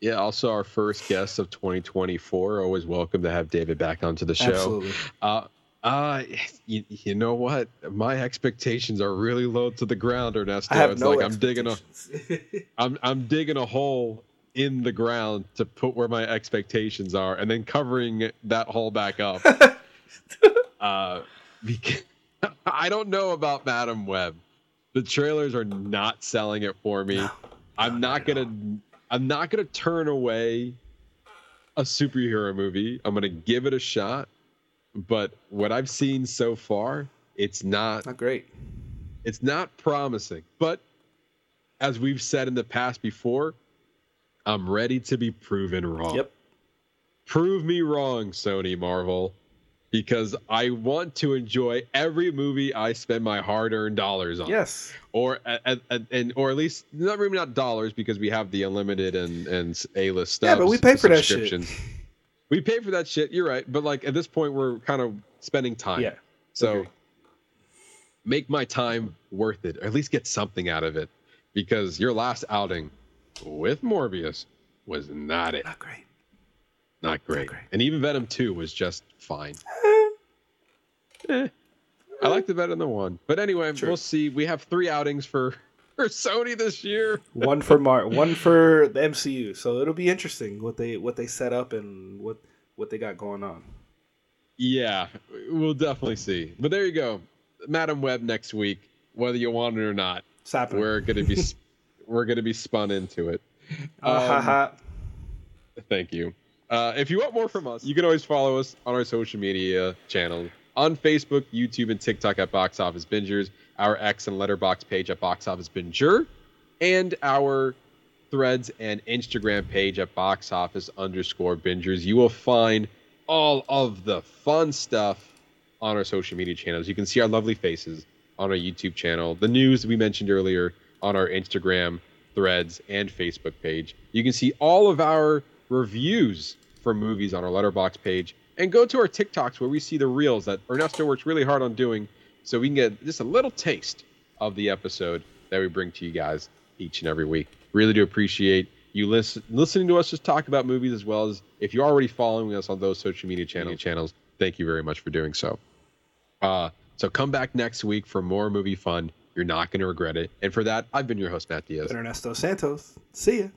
Yeah, also our first guest of 2024. Always welcome to have David back onto the show. Absolutely. Uh, Uh, you, you know what? My expectations are really low to the ground, Ernesto. I have it's no like I'm digging a. I'm I'm digging a hole in the ground to put where my expectations are, and then covering that hole back up. uh, because I don't know about Madame Web. The trailers are not selling it for me. I'm not gonna. I'm not gonna turn away a superhero movie. I'm gonna give it a shot. But what I've seen so far, it's not Not great. it's not promising. But as we've said in the past before, I'm ready to be proven wrong. Yep. Prove me wrong, Sony Marvel, because I want to enjoy every movie I spend my hard-earned dollars on. Yes. Or at, at, and or at least not maybe not dollars because we have the unlimited and and A-list stuff. Yeah, but we pay for that shit. We pay for that shit. You're right, but like at this point, we're kind of spending time. Yeah. So Agree. make my time worth it, or at least get something out of it, because your last outing with Morbius was not it. Not great. Not great. great. And even Venom 2 was just fine. Eh. I like the better than the one. But anyway, Sure. we'll see. We have three outings for, for Sony this year. One for Mar, one for the MCU. So it'll be interesting what they what they set up and what what they got going on. Yeah, we'll definitely see. But there you go. Madame Web next week, whether you want it or not. We're gonna be we're gonna be spun into it. Ah, ha, Um, ha. Thank you. Uh, if you want more from us, you can always follow us on our social media channels on Facebook, YouTube, and TikTok at Box Office Bingers, our X and Letterboxd page at Box Office Binger, and our Threads and Instagram page at Box Office underscore Bingers. You will find all of the fun stuff on our social media channels. You can see our lovely faces on our YouTube channel, the news we mentioned earlier on our Instagram, Threads, and Facebook page. You can see all of our reviews for movies on our Letterboxd page, and go to our TikToks where we see the reels that Ernesto works really hard on doing, so we can get just a little taste of the episode that we bring to you guys each and every week. Really do appreciate you listen, listening to us just talk about movies as well as if you're already following us on those social media channel, channels. Thank you very much for doing so. Uh, so come back next week for more movie fun. You're not going to regret it. And for that, I've been your host, Matt Diaz. Ernesto Santos. See ya.